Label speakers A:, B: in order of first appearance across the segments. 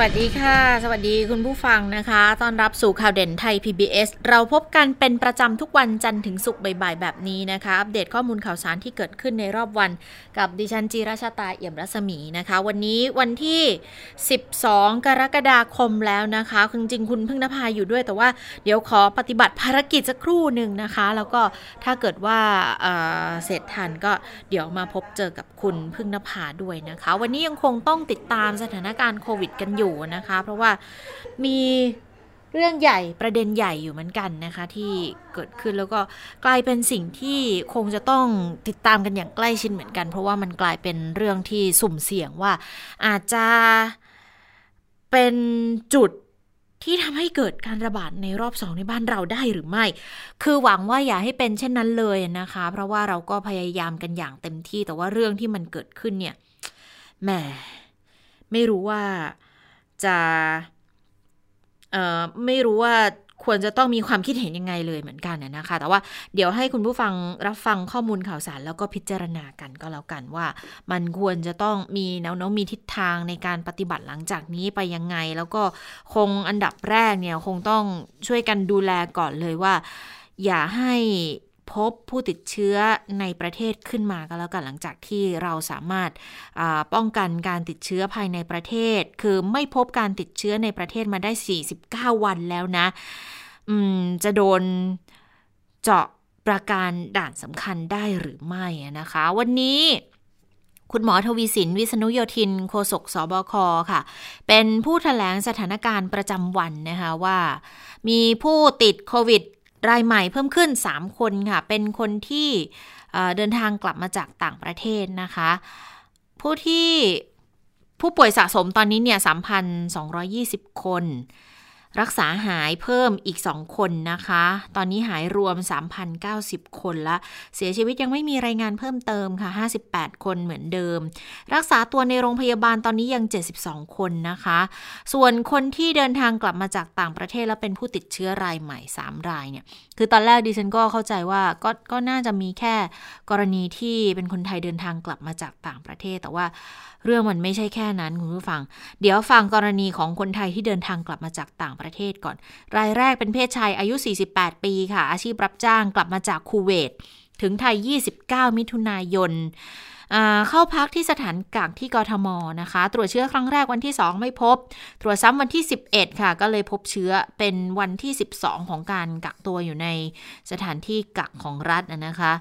A: วัสดีค่ะ สวัสดีคุณผู้ฟังนะคะต้อนรับสู่ข่าวเด่นไทย PBS เราพบกันเป็นประจำทุกวันจันทร์ถึงศุกร์บ่ายๆแบบนี้นะคะ อัปเดตข้อมูลข่าวสารที่เกิดขึ้นในรอบวัน กับดิฉันจีราชาตาเอี่ยมรัศมีนะคะ วันนี้วันที่ 12 กรกฎาคมแล้วนะคะจริงๆคุณพึ่งนภาอยู่ด้วย แต่ว่าเดี๋ยวขอปฏิบัติภารกิจสักครู่หนึ่งนะคะ แล้วก็ถ้าเกิดว่าเเสร็จทันก็เดี๋ยวมาพบเจอกับคุณพึ่งนภาด้วยนะคะ วันนี้ยังคงต้องติดตามสถานการณ์โควิดกันอยู่นะคะ เพราะว่ามีเรื่องใหญ่ประเด็นใหญ่อยู่เหมือนกันนะคะ ที่เกิดขึ้นแล้วก็กลายเป็นสิ่งที่คงจะต้องติดตามกันอย่างใกล้ชิดเหมือนกัน เพราะว่ามันกลายเป็นเรื่องที่สุ่มเสี่ยงว่า อาจจะเป็นจุดที่ทำให้เกิดการระบาดในรอบสองในบ้านเราได้หรือไม่ คือหวังว่าอย่าให้เป็นเช่นนั้นเลยนะคะ เพราะว่าเราก็พยายามกันอย่างเต็มที่ แต่ว่าเรื่องที่มันเกิดขึ้นเนี่ย แหม ไม่รู้ว่า จะเอ่อไม่รู้ว่าควรจะต้องมีความคิดเห็นยังไงเลยเหมือนกันนะคะ แต่ว่าเดี๋ยวให้คุณผู้ฟังรับฟังข้อมูลข่าวสารแล้วก็พิจารณากันก็แล้วกันว่า มันควรจะต้องมีแนวโน้มมีทิศทางในการปฏิบัติหลังจากนี้ไปยังไง แล้วก็คงอันดับแรกเนี่ยคงต้องช่วยกันดูแลก่อนเลยว่า อย่าให้ พบผู้ติดเชื้อในประเทศขึ้นมาก็แล้วกันหลังจากที่เราสามารถป้องกันการติดเชื้อภายในประเทศ คือไม่พบการติดเชื้อในประเทศมาได้ 49 วันแล้วนะจะโดนเจาะประการด่านสำคัญได้หรือไม่นะคะ วันนี้คุณหมอทวีสินวิษณุโยธินโฆษกสบคค่ะ เป็นผู้ถแถลงสถานการณ์ประจำวันนะคะว่า มีผู้ติดโควิด รายใหม่เพิ่มขึ้น 3 คนค่ะ เป็นคนที่เดินทางกลับมาจากต่างประเทศนะคะ ผู้ที่ผู้ป่วยสะสมตอนนี้เนี่ย 3,220 คน รักษาหายเพิ่มอีก 2 คนนะคะ ตอนนี้หายรวม 3,090 คนละ เสียชีวิตยังไม่มีรายงานเพิ่มเติมค่ะ 58 คนเหมือนเดิม รักษาตัวในโรงพยาบาลตอนนี้ยัง 72 คนนะคะ ส่วนคนที่เดินทางกลับมาจากต่างประเทศแล้วเป็นผู้ติดเชื้อรายใหม่ 3 รายเนี่ย คือตอนแรกดิฉันก็เข้าใจว่าก็ก็น่าจะมีแค่กรณีที่เป็นคนไทยเดินทางกลับมาจากต่างประเทศ แต่ว่าเรื่องมันไม่ใช่แค่นั้นคุณผู้ฟัง เดี๋ยวฟังกรณีของคนไทยที่เดินทางกลับมาจากต่างประเทศก่อน รายแรกเป็นเพศชายอายุ 48 ปีค่ะ อาชีพรับจ้างกลับมาจากคูเวต ถึงไทย 29 มิถุนายนเข้าพักที่สถานกักที่กทมนะคะ ตรวจเชื้อครั้งแรกวันที่ 2 ไม่พบ ตรวจซ้ำวันที่ 11 ค่ะ ก็เลยพบเชื้อเป็นวันที่ 12 ของการกักตัวอยู่ในสถานที่กักของรัฐนะคะ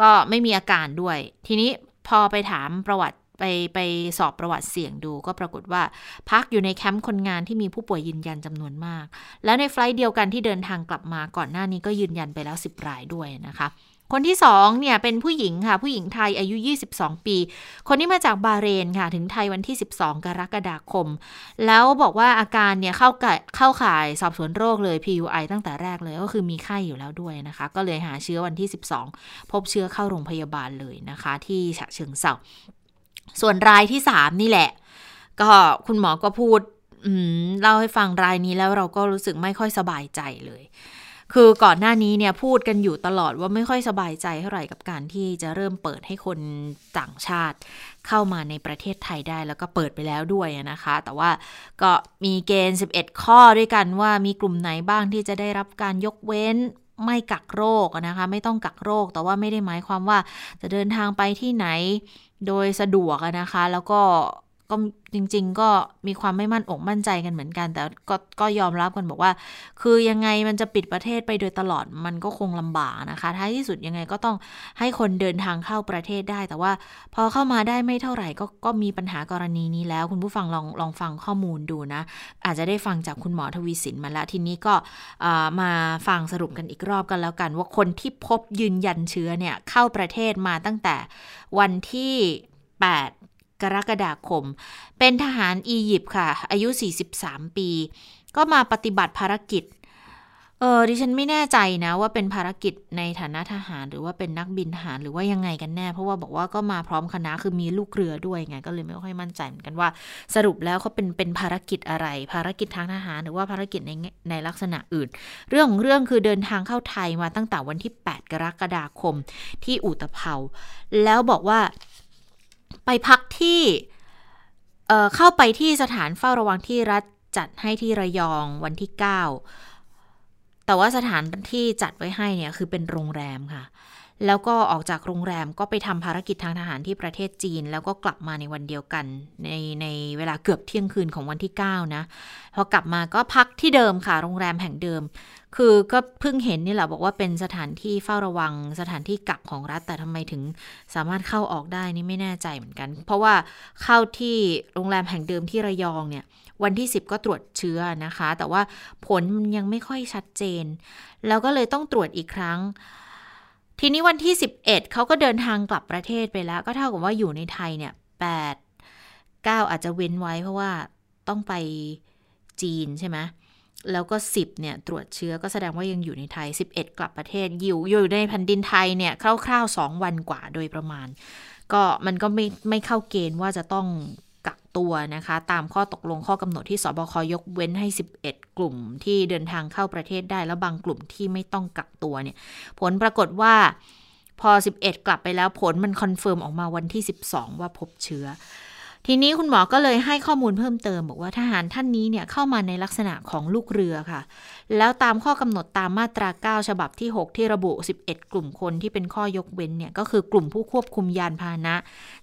A: ก็ไม่มีอาการด้วย ทีนี้พอไปถามประวัติ ไปไปสอบประวัติเสี่ยงดูก็ปรากฏว่า พักอยู่ในแคมป์คนงานที่มีผู้ป่วยยืนยันจำนวนมาก แล้วในไฟล์เดียวกันที่เดินทางกลับมาก่อนหน้านี้ก็ยืนยันไปแล้ว 10 รายด้วยนะคะคนที่2เนี่ยเป็นผู้หญิงค่ะ ผู้หญิงไทยอายุ 22 ปี คนนี้มาจากบาเรนค่ะ ถึงไทยวันที่ 12 กรกฎาคม แล้วบอกว่าอาการเนี่ยเข้าเข้าข่ายสอบสวนโรคเลย PUI ตั้งแต่แรกเลย ก็คือมีไข้อยู่แล้วด้วยนะคะ ก็เลยหาเชื้อวันที่ 12 พบเชื้อเข้าโรงพยาบาลเลยนะคะ ที่ฉะเชิงเซา ส่วนรายที่สามนี่แหละ ก็คุณหมอก็พูดเล่าให้ฟังรายนี้แล้วเราก็รู้สึกไม่ค่อยสบายใจเลย คือก่อนหน้านี้เนี่ยพูดกันอยู่ตลอดว่าไม่ค่อยสบายใจเท่าไหร่กับการที่จะเริ่มเปิดให้คนต่างชาติ เข้ามาในประเทศไทยได้แล้วก็เปิดไปแล้วด้วยนะคะ แต่ว่าก็มีเกณฑ์ 11 ข้อด้วยกันว่ามีกลุ่มไหนบ้างที่จะได้รับการยกเว้นไม่กักโรคนะคะ ไม่ต้องกักโรค แต่ว่าไม่ได้หมายความว่าจะเดินทางไปที่ไหน โดยสะดวกนะคะ แล้วก็ก็ จริง ๆ ก็มีความไม่มั่นอกมั่นใจกันเหมือนกัน แต่ก็ก็ยอมรับกันบอกว่า คือยังไงมันจะปิดประเทศไปโดยตลอดมันก็คงลำบากนะคะท้ายที่สุดยังไงก็ต้องให้คนเดินทางเข้าประเทศได้ แต่ว่าพอเข้ามาได้ไม่เท่าไหร่ก็ก็มีปัญหากรณีนี้แล้ว คุณผู้ฟังลองลองฟังข้อมูลดูนะ อาจจะได้ฟังจากคุณหมอทวีสินมาแล้วทีนี้ก็มาฟังสรุปกันอีกรอบกันแล้วกัน ว่าคนที่พบยืนยันเชื้อเนี่ยเข้าประเทศมาตั้งแต่วันที่ 8 กรกฎาคม เป็นทหารอียิปต์ค่ะ อายุ 43 ปี ก็มาปฏิบัติภารกิจ เออดิฉันไม่แน่ใจนะว่าเป็นภารกิจในฐานะทหาร หรือว่าเป็นนักบินทหารหรือว่ายังไงกันแน่ เพราะว่าบอกว่าก็มาพร้อมคณะคือมีลูกเรือด้วยไงก็เลยไม่ค่อยมั่นใจเหมือนกันว่า สรุปแล้วเขาเป็นเป็นภารกิจอะไร ภารกิจทางทหารหรือว่าภารกิจในในลักษณะอื่น เรื่องของเรื่องคือเดินทางเข้าไทยมาตั้งแต่วันที่ 8 กรกฎาคมที่อุตภเปาแล้วบอกว่า ไปพักที่เเข้าไปที่สถานเฝ้าระวังที่รัฐจัดให้ที่ระยองวันที่ 9 แต่ว่าสถานที่จัดไว้ให้เนี่ยคือเป็นโรงแรมค่ะ แล้วก็ออกจากโรงแรมก็ไปทำภารกิจทางทหารที่ประเทศจีน แล้วก็กลับมาในวันเดียวกัน ในในเวลาเกือบเที่ยงคืนของวันที่ 9 นะ พอกลับมาก็พักที่เดิมค่ะ โรงแรมแห่งเดิม คือก็เพิ่งเห็นนี่แหละบอกว่าเป็นสถานที่เฝ้าระวังสถานที่กักของรัฐ แต่ทำไมถึงสามารถเข้าออกได้นี่ไม่แน่ใจเหมือนกัน เพราะว่าเข้าที่โรงแรมแห่งเดิมที่ระยองเนี่ยวันที่ 10 ก็ตรวจเชื้อนะคะ แต่ว่าผลมันยังไม่ค่อยชัดเจน แล้วก็เลยต้องตรวจอีกครั้ง ทีนี้วันที่ 11 เขาก็เดินทางกลับประเทศไปแล้ว ก็เท่ากับว่าอยู่ในไทยเนี่ย8 9 อาจจะเว้นไว้เพราะว่าต้องไปจีนใช่ไหมแล้วก็ 10เนี่ยตรวจเชื้อก็แสดงว่ายังอยู่ในไทย 11 กลับประเทศอยู่อยู่ในแผ่นดินไทยเนี่ยคร่าวๆ 2 วันกว่าโดยประมาณ ก็มันก็ไม่ไม่เข้าเกณฑ์ว่าจะต้องกักตัวนะคะ ตามข้อตกลงข้อกำหนดที่สบคยกเว้นให้ 11 กลุ่มที่เดินทางเข้าประเทศได้ แล้วบางกลุ่มที่ไม่ต้องกักตัวเนี่ย ผลปรากฏว่าพอ 11 กลับไปแล้วผลมัน confirm ออกมาวันที่ 12 ว่าพบเชื้อ ทีนี้คุณหมอก็เลยให้ข้อมูลเพิ่มเติมบอกว่าทหารท่านนี้เนี่ยเข้ามาในลักษณะของลูกเรือค่ะ แล้วตามข้อกำหนดตามมาตรา 9 ฉบับที่ 6 ที่ระบุ 11 กลุ่มคนที่เป็นข้อยกเว้นเนี่ยก็คือกลุ่มผู้ควบคุมยานพาหนะ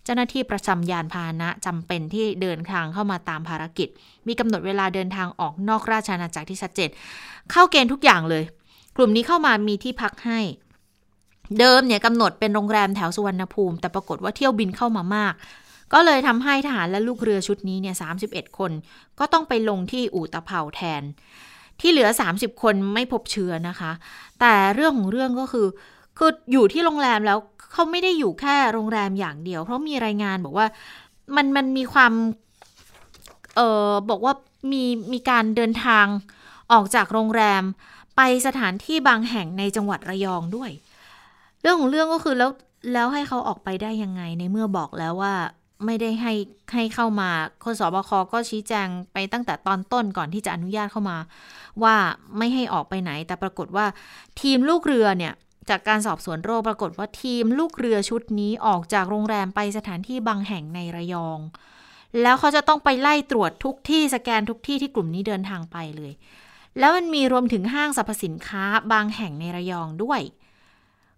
A: เจ้าหน้าที่ประจำยานพาหนะจำเป็นที่เดินทางเข้ามาตามภารกิจ มีกำหนดเวลาเดินทางออกนอกราชอาณาจักรที่ชัดเจนเข้าเกณฑ์ทุกอย่างเลย กลุ่มนี้เข้ามามีที่พักให้เดิมเนี่ยกำหนดเป็นโรงแรมแถวสุวรรณภูมิ แต่ปรากฏว่าเที่ยวบินเข้ามามาก ก็เลยทำให้ทหารและลูกเรือชุดนี้เนี่ย31 คน ก็ต้องไปลงที่อู่ตะเภาแทน ที่เหลือ 30 คนไม่พบเชื้อนะคะ แต่เรื่องของเรื่องก็คือคืออยู่ที่โรงแรมแล้วเขาไม่ได้อยู่แค่โรงแรมอย่างเดียว เพราะมีรายงานบอกว่ามันมันมีความเออบอกว่ามีมีการเดินทางออกจากโรงแรมไปสถานที่บางแห่งในจังหวัดระยองด้วย เรื่องของเรื่องก็คือแล้วแล้วให้เขาออกไปได้ยังไงในเมื่อบอกแล้วว่า ไม่ได้ให้ให้เข้ามาคนสบคก็ชี้แจงไปตั้งแต่ตอนต้นก่อนที่จะอนุญาตเข้ามา ว่าไม่ให้ออกไปไหน แต่ปรากฏว่าทีมลูกเรือเนี่ยจากการสอบสวนโรคปรากฏว่าทีมลูกเรือชุดนี้ออกจากโรงแรมไปสถานที่บางแห่งในระยอง แล้วเขาจะต้องไปไล่ตรวจทุกที่สแกนทุกที่ที่กลุ่มนี้เดินทางไปเลย แล้วมันมีรวมถึงห้างสรรพสินค้าบางแห่งในระยองด้วย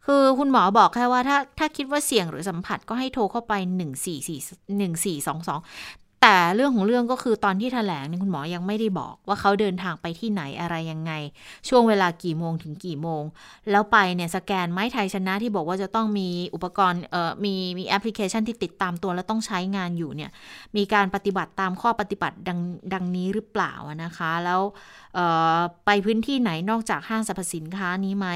A: คือคุณหมอบอกแค่ว่าถ้าถ้าคิดว่าเสี่ยงหรือสัมผัสก็ให้โทรเข้าไป 144 1422 แต่เรื่องของเรื่องก็คือตอนที่ถแถลงเนี่ยคุณหมอยังไม่ได้บอกว่าเขาเดินทางไปที่ไหนอะไรยังไง ช่วงเวลากี่โมงถึงกี่โมง แล้วไปเนี่ยสแกนไม้ไทยชนะที่บอกว่าจะต้องมีอุปกรณ์เอ่อมีมีแอปพลิเคชันที่ติดตามตัว แล้วต้องใช้งานอยู่เนี่ยมีการปฏิบัติตามข้อปฏิบัติดังดังนี้หรือเปล่านะคะ แล้วไปพื้นที่ไหนนอกจากห้างสรรพสินค้านี้ไหม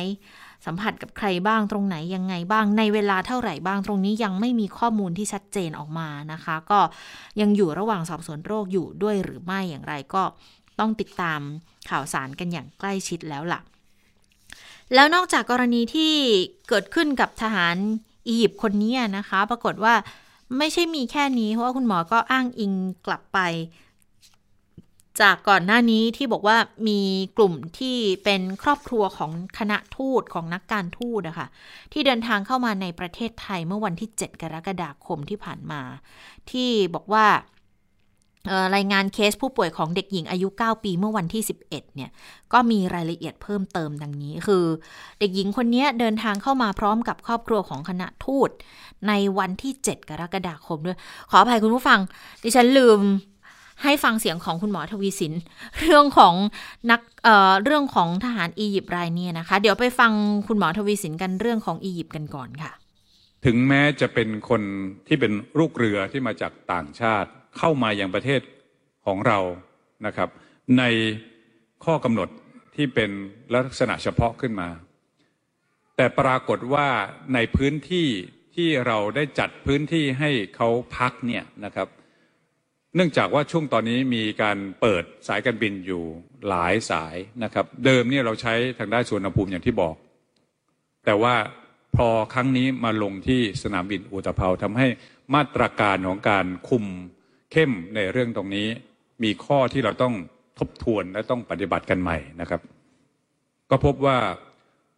A: สัมผัสกับใครบ้างตรงไหนยังไงบ้างในเวลาเท่าไหร่บ้างตรงนี้ยังไม่มีข้อมูลที่ชัดเจนออกมานะคะ ก็ยังอยู่ระหว่างสอบสวนโรคอยู่ด้วยหรือไม่อย่างไรก็ต้องติดตามข่าวสารกันอย่างใกล้ชิดแล้วล่ะ แล้วนอกจากกรณีที่เกิดขึ้นกับทหารอียิปต์คนนี้นะคะ ปรากฏว่าไม่ใช่มีแค่นี้เพราะว่าคุณหมอก็อ้างอิงกลับไป จากก่อนหน้านี้ที่บอกว่ามีกลุ่มที่เป็นครอบครัวของคณะทูตของนักการทูตนะคะที่เดินทางเข้ามาในประเทศไทยเมื่อวันที่ 7 กรกฎาคมที่ผ่านมา ที่บอกว่ารายงานเคสผู้ป่วยของเด็กหญิงอายุ 9 ปีเมื่อวันที่ 11 เนี่ย ก็มีรายละเอียดเพิ่มเติมดังนี้ คือ เด็กหญิงคนนี้เดินทางเข้ามาพร้อมกับครอบครัวของคณะทูตในวันที่ 7 กรกฎาคมด้วย ขออภัยคุณผู้ฟัง ดิฉันลืม ให้ฟังเสียงของคุณหมอทวีสิน เรื่องของนักเอ่อเรื่องของทหารอียิปต์รายนี้นะคะ เดี๋ยวไปฟังคุณหมอทวีสินกันเรื่องของอียิปต์กันก่อนค่ะ
B: ถึงแม้จะเป็นคนที่เป็นลูกเรือที่มาจากต่างชาติเข้ามาอย่างประเทศของเรานะครับ ในข้อกำหนดที่เป็นลักษณะเฉพาะขึ้นมา แต่ปรากฏว่าในพื้นที่ที่เราได้จัดพื้นที่ให้เขาพักเนี่ยนะครับ เนื่องจากว่าช่วงตอนนี้มีการเปิดสายการบินอยู่หลายสายนะครับ เดิมเนี่ยเราใช้ทางด้านสวนภูมิอย่างที่บอก แต่ว่าพอครั้งนี้มาลงที่สนามบินอุตภเปาทำให้มาตรการของการคุมเข้มในเรื่องตรงนี้ มีข้อที่เราต้องทบทวนและต้องปฏิบัติกันใหม่นะครับ ก็พบว่า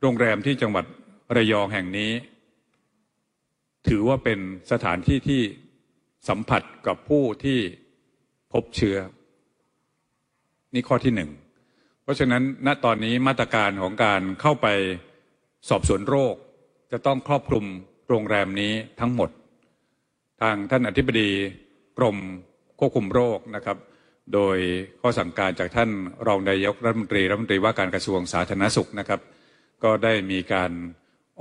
B: โรงแรมที่จังหวัดระยองแห่งนี้ ถือว่าเป็นสถานที่ที่สัมผัสกับผู้ที่ พบเชื้อ นี่ข้อที่หนึ่งเพราะฉะนั้นณตอนนี้มาตรการของการเข้าไปสอบสวนโรค จะต้องครอบคลุมโรงแรมนี้ทั้งหมด ทางท่านอธิบดีกรมควบคุมโรคนะครับ โดยข้อสั่งการจากท่านรองนายกรัฐมนตรีรัฐมนตรีว่าการกระทรวงสาธารณสุขนะครับ ก็ได้มีการ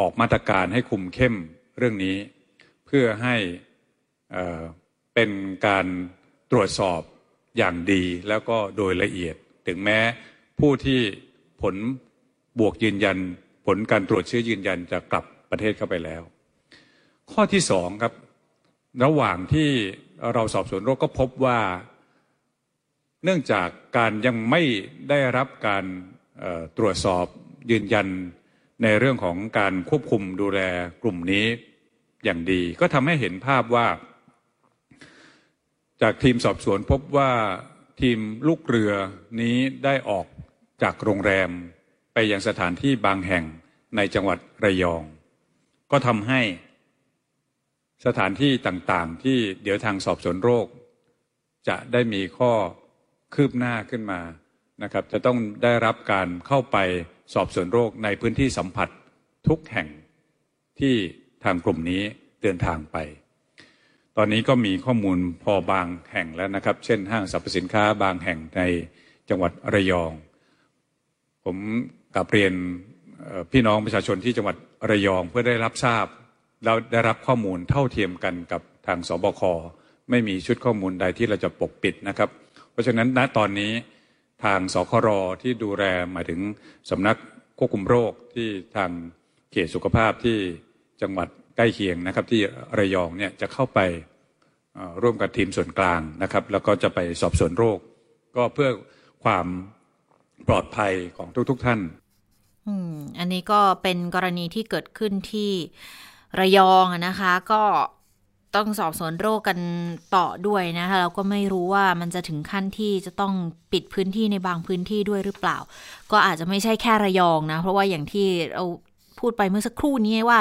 B: ออกมาตรการให้คุมเข้มเรื่องนี้ เพื่อให้เป็นการ ตรวจสอบอย่างดีแล้วก็โดยละเอียด ถึงแม้ผู้ที่ผลบวกยืนยัน ผลการตรวจเชื้อยืนยันจะกลับประเทศเข้าไปแล้ว ข้อที่สองครับ ระหว่างที่เราสอบสวนโรคก็พบว่า เนื่องจากการยังไม่ได้รับการตรวจสอบยืนยันในเรื่องของการควบคุมดูแลกลุ่มนี้อย่างดี ก็ทำให้เห็นภาพว่า จากทีมสอบสวนพบว่าทีมลูกเรือนี้ได้ออกจากโรงแรมไปยังสถานที่บางแห่งในจังหวัดระยอง ก็ทำให้สถานที่ต่างๆ ที่เดี๋ยวทางสอบสวนโรค จะได้มีข้อคืบหน้าขึ้นมานะครับ จะต้องได้รับการเข้าไปสอบสวนโรคในพื้นที่สัมผัสทุกแห่งที่ทางกลุ่มนี้เดินทางไป ตอนนี้ก็มีข้อมูลพอบางแห่งแล้วนะครับ เช่นห้างสรรพสินค้าบางแห่งในจังหวัดระยอง ผมกลับเรียนพี่น้องประชาชนที่จังหวัดระยองเพื่อได้รับทราบเราได้รับข้อมูลเท่าเทียมกันกับทางสบคไม่มีชุดข้อมูลใดที่เราจะปกปิดนะครับ เพราะฉะนั้นณตอนนี้ทางสครที่ดูแลหมายถึงสำนักควบคุมโรคที่ทางเขตสุขภาพที่จังหวัด ใกล้เคียงนะครับที่ระยองเนี่ยจะเข้าไปร่วมกับทีมส่วนกลางนะครับ แล้วก็จะไปสอบสวนโรค ก็เพื่อความปลอดภัยของทุกๆทท่าน
A: อืม อันนี้ก็เป็นกรณีที่เกิดขึ้นที่ระยองนะคะ ก็ต้องสอบสวนโรคกันต่อด้วยนะคะเราก็ไม่รู้ว่ามันจะถึงขั้นที่จะต้องปิดพื้นที่ในบางพื้นที่ด้วยหรือเปล่า ก็อาจจะไม่ใช่แค่ระยองนะ เพราะว่าอย่างที่เราพูดไปเมื่อสักครู่นี้ว่า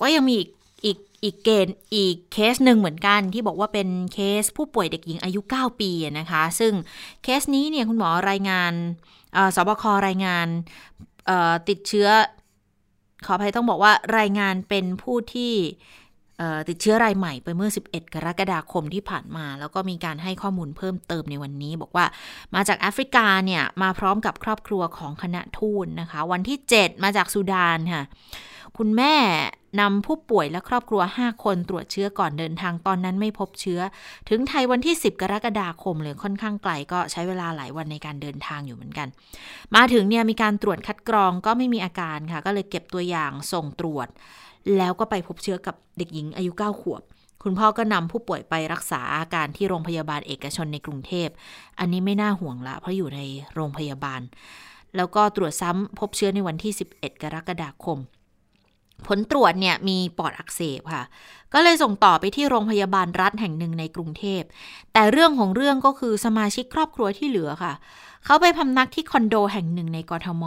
A: ก็ยังมีอีกอีกอีกเกณฑ์อีกเคสหนึ่งเหมือนกันที่บอกว่าเป็นเคสผู้ป่วยเด็กหญิงอายุ 9 ปีนะคะ ซึ่งเคสนี้เนี่ยคุณหมอรายงานสบครายงานติดเชื้อ ขออภัยต้องบอกว่ารายงานเป็นผู้ที่ติดเชื้อรายใหม่ไปเมื่อ 11 กรกฎาคมที่ผ่านมา แล้วก็มีการให้ข้อมูลเพิ่มเติมในวันนี้ บอกว่ามาจากแอฟริกาเนี่ย มาพร้อมกับครอบครัวของคณะทูตนะคะ วันที่ 7 มาจากสุดานค่ะ คุณแม่นำผู้ป่วยและครอบครัว 5 คนตรวจเชื้อก่อนเดินทางตอนนั้นไม่พบเชื้อ ถึงไทยวันที่ 10 กรกฎาคมเลยค่อนข้างไกลก็ใช้เวลาหลายวันในการเดินทางอยู่เหมือนกัน มาถึงเนี่ยมีการตรวจคัดกรองก็ไม่มีอาการค่ะ ก็เลยเก็บตัวอย่างส่งตรวจ แล้วก็ไปพบเชื้อกับเด็กหญิงอายุ 9 ขวบ คุณพ่อก็นำผู้ป่วยไปรักษาอาการที่โรงพยาบาลเอกชนในกรุงเทพ อันนี้ไม่น่าห่วงละเพราะอยู่ในโรงพยาบาลแล้วก็ตรวจซ้ำพบเชื้อในวันที่ 11 กรกฎาคม ผลตรวจเนี่ยมีปอดอักเสบค่ะ ก็เลยส่งต่อไปที่โรงพยาบาลรัฐแห่งหนึ่งในกรุงเทพ แต่เรื่องของเรื่องก็คือสมาชิกครอบครัวที่เหลือค่ะ เขาไปพำนักที่คอนโดแห่งหนึ่งในกรทม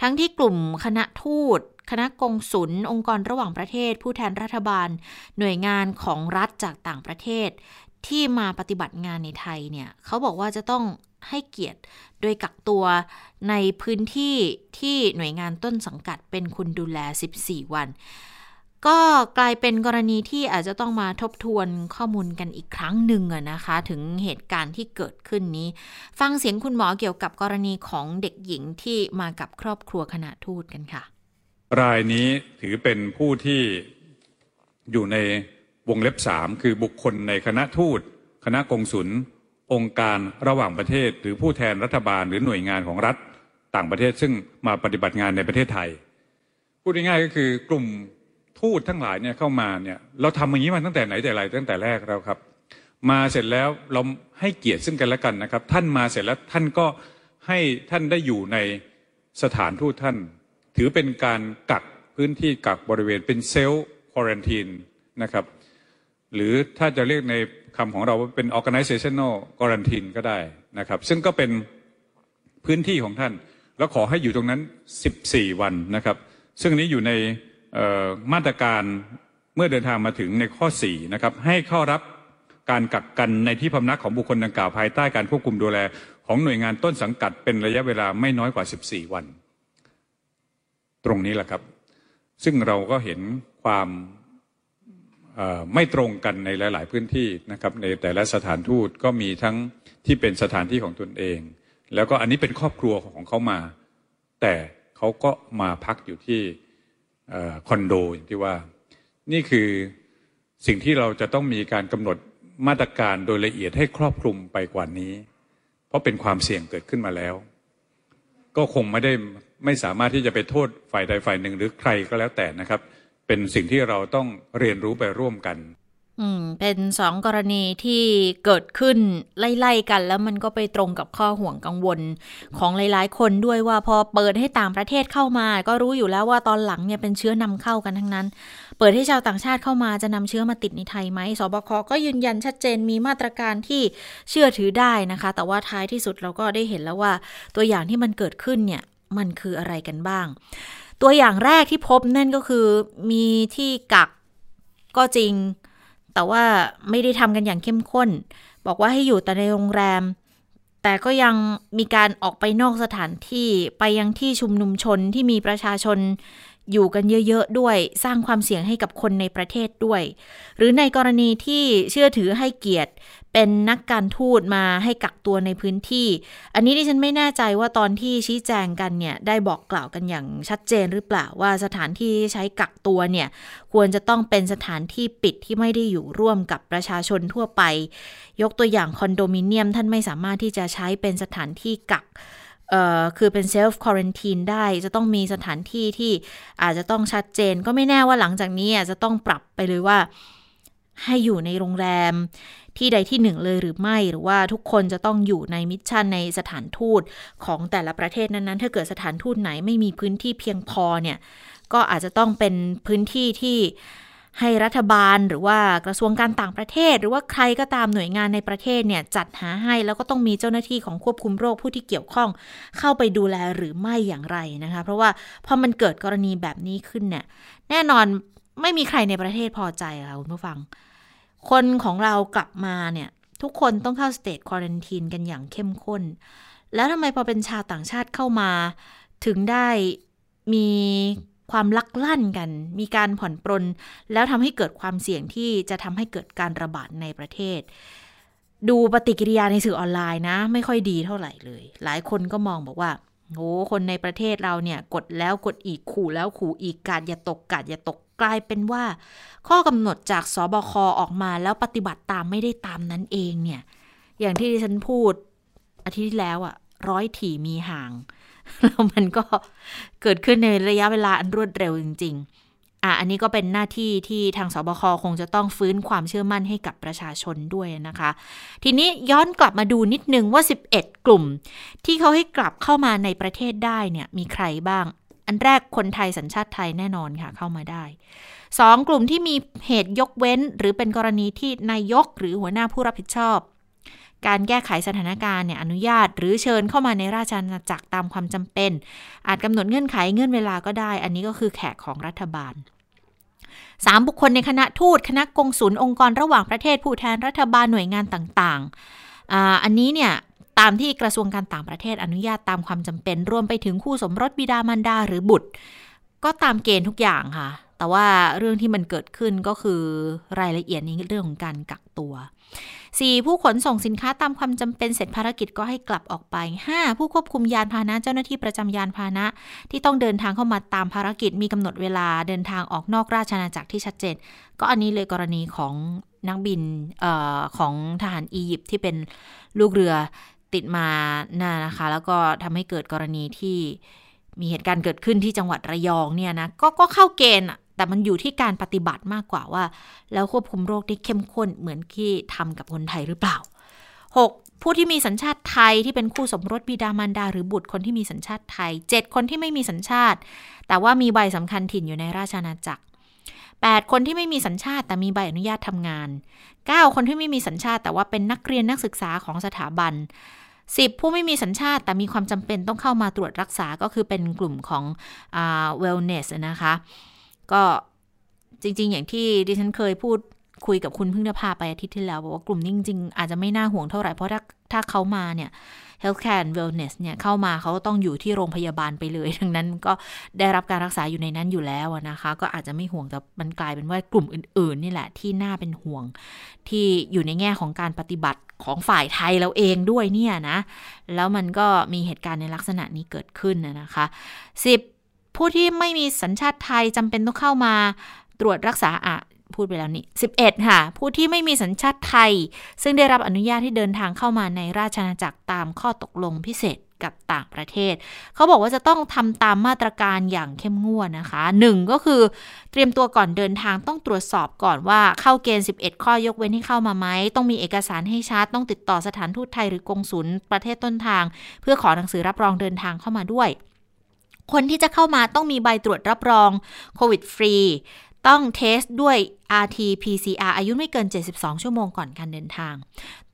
A: ทั้งที่กลุ่มคณะทูต คณะกงสุลองค์กรระหว่างประเทศ ผู้แทนรัฐบาล หน่วยงานของรัฐจากต่างประเทศ ที่มาปฏิบัติงานในไทยเนี่ยเขาบอกว่าจะต้อง ให้เกียรติ โดยกักตัวในพื้นที่ที่หน่วยงานต้นสังกัดเป็นคุณดูแล 14 วัน ก็กลายเป็นกรณีที่อาจจะต้องมาทบทวนข้อมูลกันอีกครั้งหนึ่งนะคะ ถึงเหตุการณ์ที่เกิดขึ้นนี้ ฟังเสียงคุณหมอเกี่ยวกับกรณีของเด็กหญิงที่มากับครอบครัวคณะทูตกันค่ะ
B: รายนี้ถือเป็นผู้ที่อยู่ในวงเล็บสามคือบุคคลในคณะทูต คณะกงสุล องค์การระหว่างประเทศ หรือผู้แทนรัฐบาลหรือหน่วยงานของรัฐต่างประเทศซึ่งมาปฏิบัติงานในประเทศไทย พูดง่ายๆก็คือกลุ่มทูตทั้งหลายเนี่ยเข้ามาเนี่ยเราทำอย่างนี้มาตั้งแต่ไหนแต่ไรตั้งแต่แรกแล้วครับ มาเสร็จแล้วเราให้เกียรติซึ่งกันและกันนะครับ ท่านมาเสร็จแล้วท่านก็ให้ท่านได้อยู่ในสถานทูตท่าน ถือเป็นการกักพื้นที่กักบริเวณเป็นเซลล์ควอรันทีนนะครับหรือถ้าจะเรียกใน คำของเราว่าเป็น organizational quarantine ก็ได้นะครับ ซึ่งก็เป็นพื้นที่ของท่าน แล้วขอให้อยู่ตรงนั้น 14 วันนะครับ ซึ่งนี้อยู่ในมาตรการเมื่อเดินทางมาถึงในข้อ 4 นะครับ ให้เข้ารับการกักกันในที่พำนักของบุคคลดังกล่าวภายใต้การควบคุมดูแล ของหน่วยงานต้นสังกัดเป็นระยะเวลาไม่น้อยกว่า 14 วัน ตรงนี้แหละครับ ซึ่งเราก็เห็นความ ไม่ตรงกันในหลาย ๆ พื้นที่นะครับในแต่ละสถานทูตก็มีทั้งที่เป็นสถานที่ของตนเอง แล้วก็อันนี้เป็นครอบครัวของเขามา แต่เขาก็มาพักอยู่ที่คอนโดอย่างที่ว่า นี่คือสิ่งที่เราจะต้องมีการกำหนดมาตรการโดยละเอียดให้ครอบคลุมไปกว่านี้ เพราะเป็นความเสี่ยงเกิดขึ้นมาแล้ว ก็คงไม่ได้ไม่สามารถที่จะไปโทษฝ่ายใดฝ่ายหนึ่งหรือใครก็แล้วแต่นะครับ เป็นสิ่งที่เราต้องเรียนรู้ไปร่วมกัน
A: อืม เป็นสองกรณีที่เกิดขึ้นไล่ๆกัน แล้วมันก็ไปตรงกับข้อห่วงกังวล ของหลายๆ คนด้วยว่าพอเปิดให้ต่างประเทศเข้ามา ก็รู้อยู่แล้วว่าตอนหลังเนี่ยเป็นเชื้อนำเข้ากันทั้งนั้น เปิดให้ชาวต่างชาติเข้ามาจะนำเชื้อมาติดในไทยไหมสบคก็ยืนยันชัดเจนมีมาตรการที่เชื่อถือได้นะคะ แต่ว่าท้ายที่สุดเราก็ได้เห็นแล้วว่า ตัวอย่างที่มันเกิดขึ้นเนี่ยมันคืออะไรกันบ้าง ตัวอย่างแรกที่พบนั่นก็คือมีที่กักก็จริง แต่ว่าไม่ได้ทำกันอย่างเข้มข้น บอกว่าให้อยู่แต่ในโรงแรม แต่ก็ยังมีการออกไปนอกสถานที่ไปยังที่ชุมนุมชนที่มีประชาชนอยู่กันเยอะ ๆ ด้วยสร้างความเสี่ยงให้กับคนในประเทศด้วย หรือในกรณีที่เชื่อถือให้เกียรติ เป็นนักการทูตมาให้กักตัวในพื้นที่ อันนี้ดิฉันไม่แน่ใจว่าตอนที่ชี้แจงกันเนี่ยได้บอกกล่าวกันอย่างชัดเจนหรือเปล่าว่าสถานที่ใช้กักตัวเนี่ยควรจะต้องเป็นสถานที่ปิดที่ไม่ได้อยู่ร่วมกับประชาชนทั่วไป ยกตัวอย่างคอนโดมิเนียมท่านไม่สามารถที่จะใช้เป็นสถานที่กักเอ่อคือเป็นเซลฟ์ควอรันทีนได้จะต้องมีสถานที่ที่อาจจะต้องชัดเจนก็ไม่แน่ว่าหลังจากนี้จะต้องปรับไปเลยว่าให้อยู่ในโรงแรม ที่ใดที่หนึ่งเลยหรือไม่ หรือว่าทุกคนจะต้องอยู่ใน mission ในสถานทูตของแต่ละประเทศนั้นๆ ถ้าเกิดสถานทูตไหนไม่มีพื้นที่เพียงพอเนี่ย ก็อาจจะต้องเป็นพื้นที่ที่ให้รัฐบาลหรือว่ากระทรวงการต่างประเทศ หรือว่าใครก็ตามหน่วยงานในประเทศเนี่ยจัดหาให้แล้วก็ต้องมีเจ้าหน้าที่ของควบคุมโรคผู้ที่เกี่ยวข้อง เข้าไปดูแลหรือไม่อย่างไรนะคะ เพราะว่าพอมันเกิดกรณีแบบนี้ขึ้นเนี่ยแน่นอนไม่มีใครในประเทศพอใจค่ะคุณผู้ฟัง คนของเรากลับมาเนี่ย ทุกคนต้องเข้าสเตจควอรันทีนกันอย่างเข้มข้น แล้วทำไมพอเป็นชาวต่างชาติเข้ามา ถึงได้มีความลักลั่นกัน มีการผ่อนปรน แล้วทำให้เกิดความเสี่ยงที่จะทำให้เกิดการระบาดในประเทศ ดูปฏิกิริยาในสื่อออนไลน์นะ ไม่ค่อยดีเท่าไหร่เลย หลายคนก็มองบอกว่าโอ้คนในประเทศเราเนี่ย กดแล้วกดอีกขู่แล้วขู่อีกกาดอย่าตกกาดอย่าตก กลายเป็นว่า ข้อกำหนดจากสบคออกมาแล้วปฏิบัติตามไม่ได้ตามนั้นเองเนี่ย อย่างที่ฉันพูดอาทิตย์ที่แล้วอะร้อยถี่มีห่าง แล้วมันก็เกิดขึ้นในระยะเวลาอันรวดเร็วจริง ๆ อะอันนี้ก็เป็นหน้าที่ที่ทางสบคคงจะต้องฟื้นความเชื่อมั่นให้กับประชาชนด้วยนะคะ ทีนี้ย้อนกลับมาดูนิดนึงว่า 11 กลุ่ม ที่เขาให้กลับเข้ามาในประเทศได้เนี่ยมีใครบ้าง อันแรกคนไทยสัญชาติไทยแน่นอนค่ะเข้ามาได้สองกลุ่มที่มีเหตุยกเว้น หรือเป็นกรณีที่นายกหรือหัวหน้าผู้รับผิดชอบ การแก้ไขสถานการณ์เนี่ยอนุญาต หรือเชิญเข้ามาในราชอาณาจักรตามความจำเป็น อาจกำหนดเงื่อนไขเงื่อนเวลาก็ได้ อันนี้ก็คือแขกของรัฐบาล 3 บุคคลในคณะทูตคณะกงสุลองค์กรระหว่างประเทศผู้แทนรัฐบาลหน่วยงานต่างๆออันนี้เนี่ย ตามที่กระทรวงการต่างประเทศอนุญาตตามความจำเป็น รวมไปถึงคู่สมรสบิดามารดาหรือบุตร ก็ตามเกณฑ์ทุกอย่างค่ะ แต่ว่าเรื่องที่มันเกิดขึ้นก็คือรายละเอียดนี้เรื่องของการกักตัว 4. ผู้ขนส่งสินค้าตามความจำเป็นเสร็จภารกิจก็ให้กลับออกไป 5. ผู้ควบคุมยานพาหนะเจ้าหน้าที่ประจำยานพาหนะ ที่ต้องเดินทางเข้ามาตามภารกิจมีกำหนดเวลาเดินทางออกนอกราชอาณาจักรที่ชัดเจน ก็อันนี้เลยกรณีของนักบินออของทหารอียิปต์ที่เป็นลูกเรือ ติดมาน่านะคะ แล้วก็ทำให้เกิดกรณีที่มีเหตุการณ์เกิดขึ้นที่จังหวัดระยองเนี่ยนะก็ก็เข้าเกณฑ์แต่มันอยู่ที่การปฏิบัติมากกว่าว่า แล้วควบคุมโรคได้เข้มข้นเหมือนที่ทำกับคนไทยหรือเปล่า 6. ผู้ที่มีสัญชาติไทยที่เป็นคู่สมรสบิดามารดา หรือบุตรคนที่มีสัญชาติไทย 7 คนที่ไม่มีสัญชาติ แต่ว่ามีใบสำคัญถิ่นอยู่ในราชอาณาจักร 8 คนที่ไม่มีสัญชาติแต่มีใบอนุญาตทำงาน 9 คนที่ไม่มีสัญชาติแต่ว่าเป็นนักเรียนนักศึกษาของสถาบัน 10 ผู้ไม่มีสัญชาติ แต่มีความจำเป็นต้องเข้ามาตรวจรักษาก็คือเป็นกลุ่มของอ่า wellness นะคะ ก็จริง ๆ อย่างที่ดิฉันเคยพูดคุยกับคุณพึ่งนภาไปอาทิตย์ที่แล้วบอกว่ากลุ่มนี้จริงๆอาจจะไม่น่าห่วงเท่าไหร่เพราะถ้าถ้าเขามาเนี่ย healthcare and wellness เนี่ยเข้ามาเขาต้องอยู่ที่โรงพยาบาลไปเลย ดังนั้นก็ได้รับการรักษาอยู่ในนั้นอยู่แล้วนะคะ ก็อาจจะไม่ห่วงแต่มันกลายเป็นว่ากลุ่มอื่นๆนี่แหละที่น่าเป็นห่วง ที่อยู่ในแง่ของการปฏิบัติของฝ่ายไทยเราเองด้วยเนี่ยนะ แล้วมันก็มีเหตุการณ์ในลักษณะนี้เกิดขึ้นนะคะ 10ผู้ที่ไม่มีสัญชาติไทยจำเป็นต้องเข้ามาตรวจรักษาอะ พูดไปแล้วนี่11 ค่ะ ผู้ที่ไม่มีสัญชาติไทย ซึ่งได้รับอนุญาตให้เดินทางเข้ามาในราชอาณาจักรตามข้อตกลงพิเศษกับต่างประเทศ เขาบอกว่าจะต้องทำตามมาตรการอย่างเข้มงวดนะคะหนึ่งก็คือเตรียมตัวก่อนเดินทางต้องตรวจสอบก่อนว่าเข้าเกณฑ์ 11 ข้อยกเว้นให้เข้ามาไหม ต้องมีเอกสารให้ชัด ต้องติดต่อสถานทูตไทยหรือกงสุลประเทศต้นทาง เพื่อขอหนังสือรับรองเดินทางเข้ามาด้วยคนที่จะเข้ามาต้องมีใบตรวจรับรองโควิดฟรี ต้องเทสด้วย RT-PCR อายุไม่เกิน 72 ชั่วโมงก่อนการเดินทาง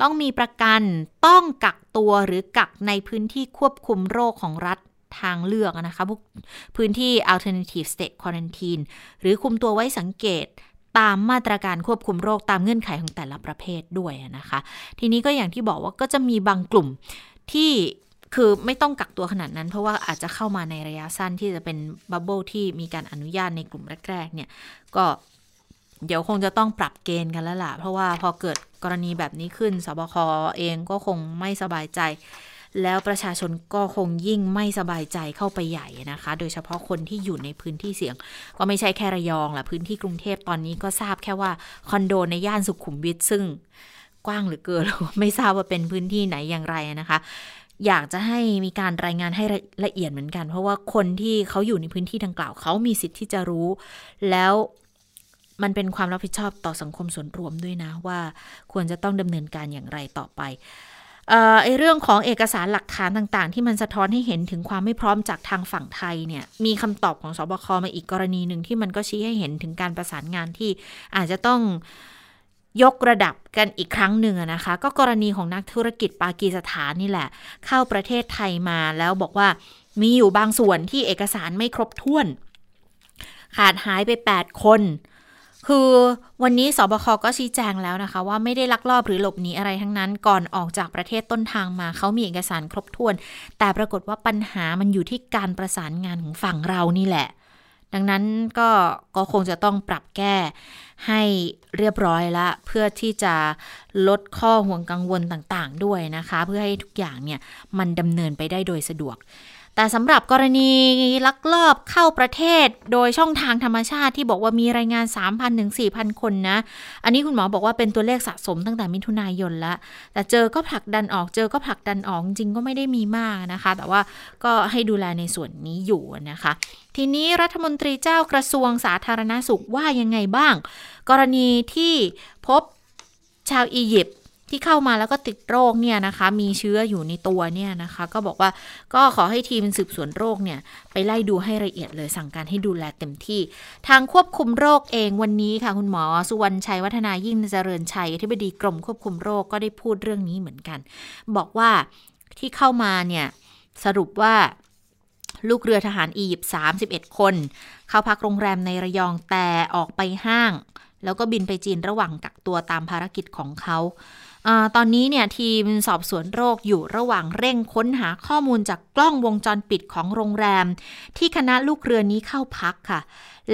A: ต้องมีประกันต้องกักตัวหรือกักในพื้นที่ควบคุมโรคของรัฐทางเลือกนะคะพวกพื้นที่ alternative state quarantine หรือคุมตัวไว้สังเกตตามมาตรการควบคุมโรคตามเงื่อนไขของแต่ละประเภทด้วยนะคะ ทีนี้ก็อย่างที่บอกว่าก็จะมีบางกลุ่มที่ คือไม่ต้องกักตัวขนาดนั้น เพราะว่าอาจจะเข้ามาในระยะสั้นที่จะเป็นบับเบิลที่มีการอนุญาตในกลุ่มแรก ๆ เนี่ย ก็เดี๋ยวคงจะต้องปรับเกณฑ์กันแล้วล่ะ เพราะว่าพอเกิดกรณีแบบนี้ขึ้นสบคเองก็คงไม่สบายใจ แล้วประชาชนก็คงยิ่งไม่สบายใจเข้าไปใหญ่นะคะ โดยเฉพาะคนที่อยู่ในพื้นที่เสี่ยง ก็ไม่ใช่แค่ระยองแหละพื้นที่กรุงเทพตอนนี้ก็ทราบแค่ว่าคอนโดในย่านสุขุมวิทซึ่งกว้างหรือเกินเราไม่ทราบว่าเป็นพื้นที่ไหนอย่างไรนะคะ อยากจะให้มีการรายงานให้ละเอียดเหมือนกัน เพราะว่าคนที่เขาอยู่ในพื้นที่ดังกล่าวเขามีสิทธิ์ที่จะรู้ แล้วมันเป็นความรับผิดชอบต่อสังคมส่วนรวมด้วยนะว่าควรจะต้องดำเนินการอย่างไรต่อไปไอเรื่องของเอกสารหลักฐานต่างๆ ที่มันสะท้อนให้เห็นถึงความไม่พร้อมจากทางฝั่งไทยเนี่ยมีคำตอบของสบคมาอีกกรณีหนึ่งที่มันก็ชี้ให้เห็นถึงการประสานงานที่อาจจะต้อง ยกระดับกันอีกครั้งหนึ่งนะคะ ก็กรณีของนักธุรกิจปากีสถานนี่แหละ เข้าประเทศไทยมาแล้วบอกว่ามีอยู่บางส่วนที่เอกสารไม่ครบถ้วน ขาดหายไป 8 คน คือวันนี้สบคก็ชี้แจงแล้วนะคะ ว่าไม่ได้ลักลอบหรือหลบหนีอะไรทั้งนั้น ก่อนออกจากประเทศต้นทางมาเขามีเอกสารครบถ้วน แต่ปรากฏว่าปัญหามันอยู่ที่การประสานงานของฝั่งเรานี่แหละ ดังนั้นก็ก็คงจะต้องปรับแก้ให้เรียบร้อยละเพื่อที่จะลดข้อห่วงกังวลต่างๆ ด้วยนะคะ เพื่อให้ทุกอย่างเนี่ยมันดำเนินไปได้โดยสะดวก แต่สำหรับกรณีลักลอบเข้าประเทศโดยช่องทางธรรมชาติที่บอกว่ามีรายงาน 3,000ถึง4,000 คนนะ อันนี้คุณหมอบอกว่าเป็นตัวเลขสะสมตั้งแต่มิถุนายนละ แต่เจอก็ผลักดันออกเจอก็ผลักดันออกจริงก็ไม่ได้มีมากนะคะ แต่ว่าก็ให้ดูแลในส่วนนี้อยู่นะคะ ทีนี้รัฐมนตรีเจ้ากระทรวงสาธารณาสุขว่ายังไงบ้าง กรณีที่พบชาวอียิปต์ ที่เข้ามาแล้วก็ติดโรคเนี่ยนะคะ มีเชื้ออยู่ในตัวเนี่ยนะคะ ก็บอกว่าก็ขอให้ทีมสืบสวนโรคเนี่ย ไปไล่ดูให้ละเอียดเลยสั่งการให้ดูแลเต็มที่ ทางควบคุมโรคเองวันนี้ค่ะ คุณหมอ สุวรรณชัยวัฒนายิ่งเจริญชัยอธิบดีกรมควบคุมโรคก็ได้พูดเรื่องนี้เหมือนกัน บอกว่าที่เข้ามาเนี่ยสรุปว่าลูกเรือทหารอียิปต์31 คน เข้าพักโรงแรมในระยองแต่ออกไปห้าง แล้วก็บินไปจีนระหว่างกักตัวตามภารกิจของเขา ตอนนี้เนี่ยทีมสอบสวนโรคอยู่ระหว่างเร่งค้นหาข้อมูลจากกล้องวงจรปิดของโรงแรม ที่คณะลูกเรือนี้เข้าพักค่ะ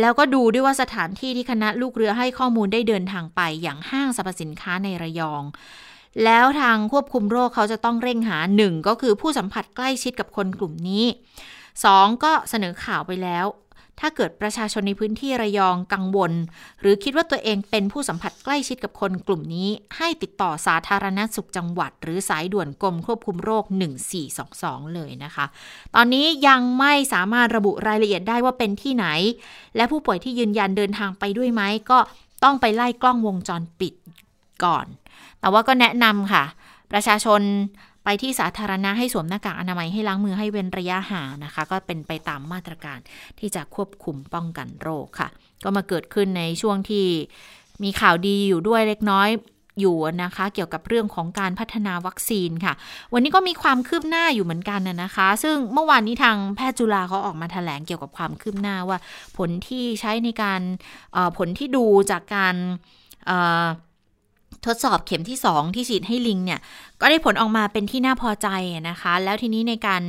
A: แล้วก็ดูด้วยว่าสถานที่ที่คณะลูกเรือให้ข้อมูลได้เดินทางไปอย่างห้างสรรพสินค้าในระยอง แล้วทางควบคุมโรคเขาจะต้องเร่งหาหนึ่งก็คือผู้สัมผัสใกล้ชิดกับคนกลุ่มนี้ 2. ก็เสนอข่าวไปแล้ว ถ้าเกิดประชาชนในพื้นที่ระยองกังวล หรือคิดว่าตัวเองเป็นผู้สัมผัสใกล้ชิดกับคนกลุ่มนี้ ให้ติดต่อสาธารณสุขจังหวัด หรือสายด่วนกรมควบคุมโรค 1422 เลยนะคะ ตอนนี้ยังไม่สามารถระบุรายละเอียดได้ว่าเป็นที่ไหน และผู้ป่วยที่ยืนยันเดินทางไปด้วยไหมก็ต้องไปไล่กล้องวงจรปิดก่อน แต่ว่าก็แนะนำค่ะ ประชาชน ไปที่สาธารณะให้สวมหน้ากากอนามัยให้ล้างมือให้เว้นระยะห่างนะคะ ก็เป็นไปตามมาตรการที่จะควบคุมป้องกันโรคค่ะ ก็มาเกิดขึ้นในช่วงที่มีข่าวดีอยู่ด้วยเล็กน้อยอยู่นะคะเกี่ยวกับเรื่องของการพัฒนาวัคซีนค่ะ วันนี้ก็มีความคืบหน้าอยู่เหมือนกันนะคะ ซึ่งเมื่อวานนี้ทางแพทย์จุฬาเขาออกมาแถลงเกี่ยวกับความคืบหน้าว่า ผลที่ใช้ในการผลที่ดูจากการทดสอบเข็มที่ 2 ที่ฉีดให้ลิงเนี่ย ก็ได้ผลออกมาเป็นที่น่าพอใจนะคะ แล้วทีนี้ในการ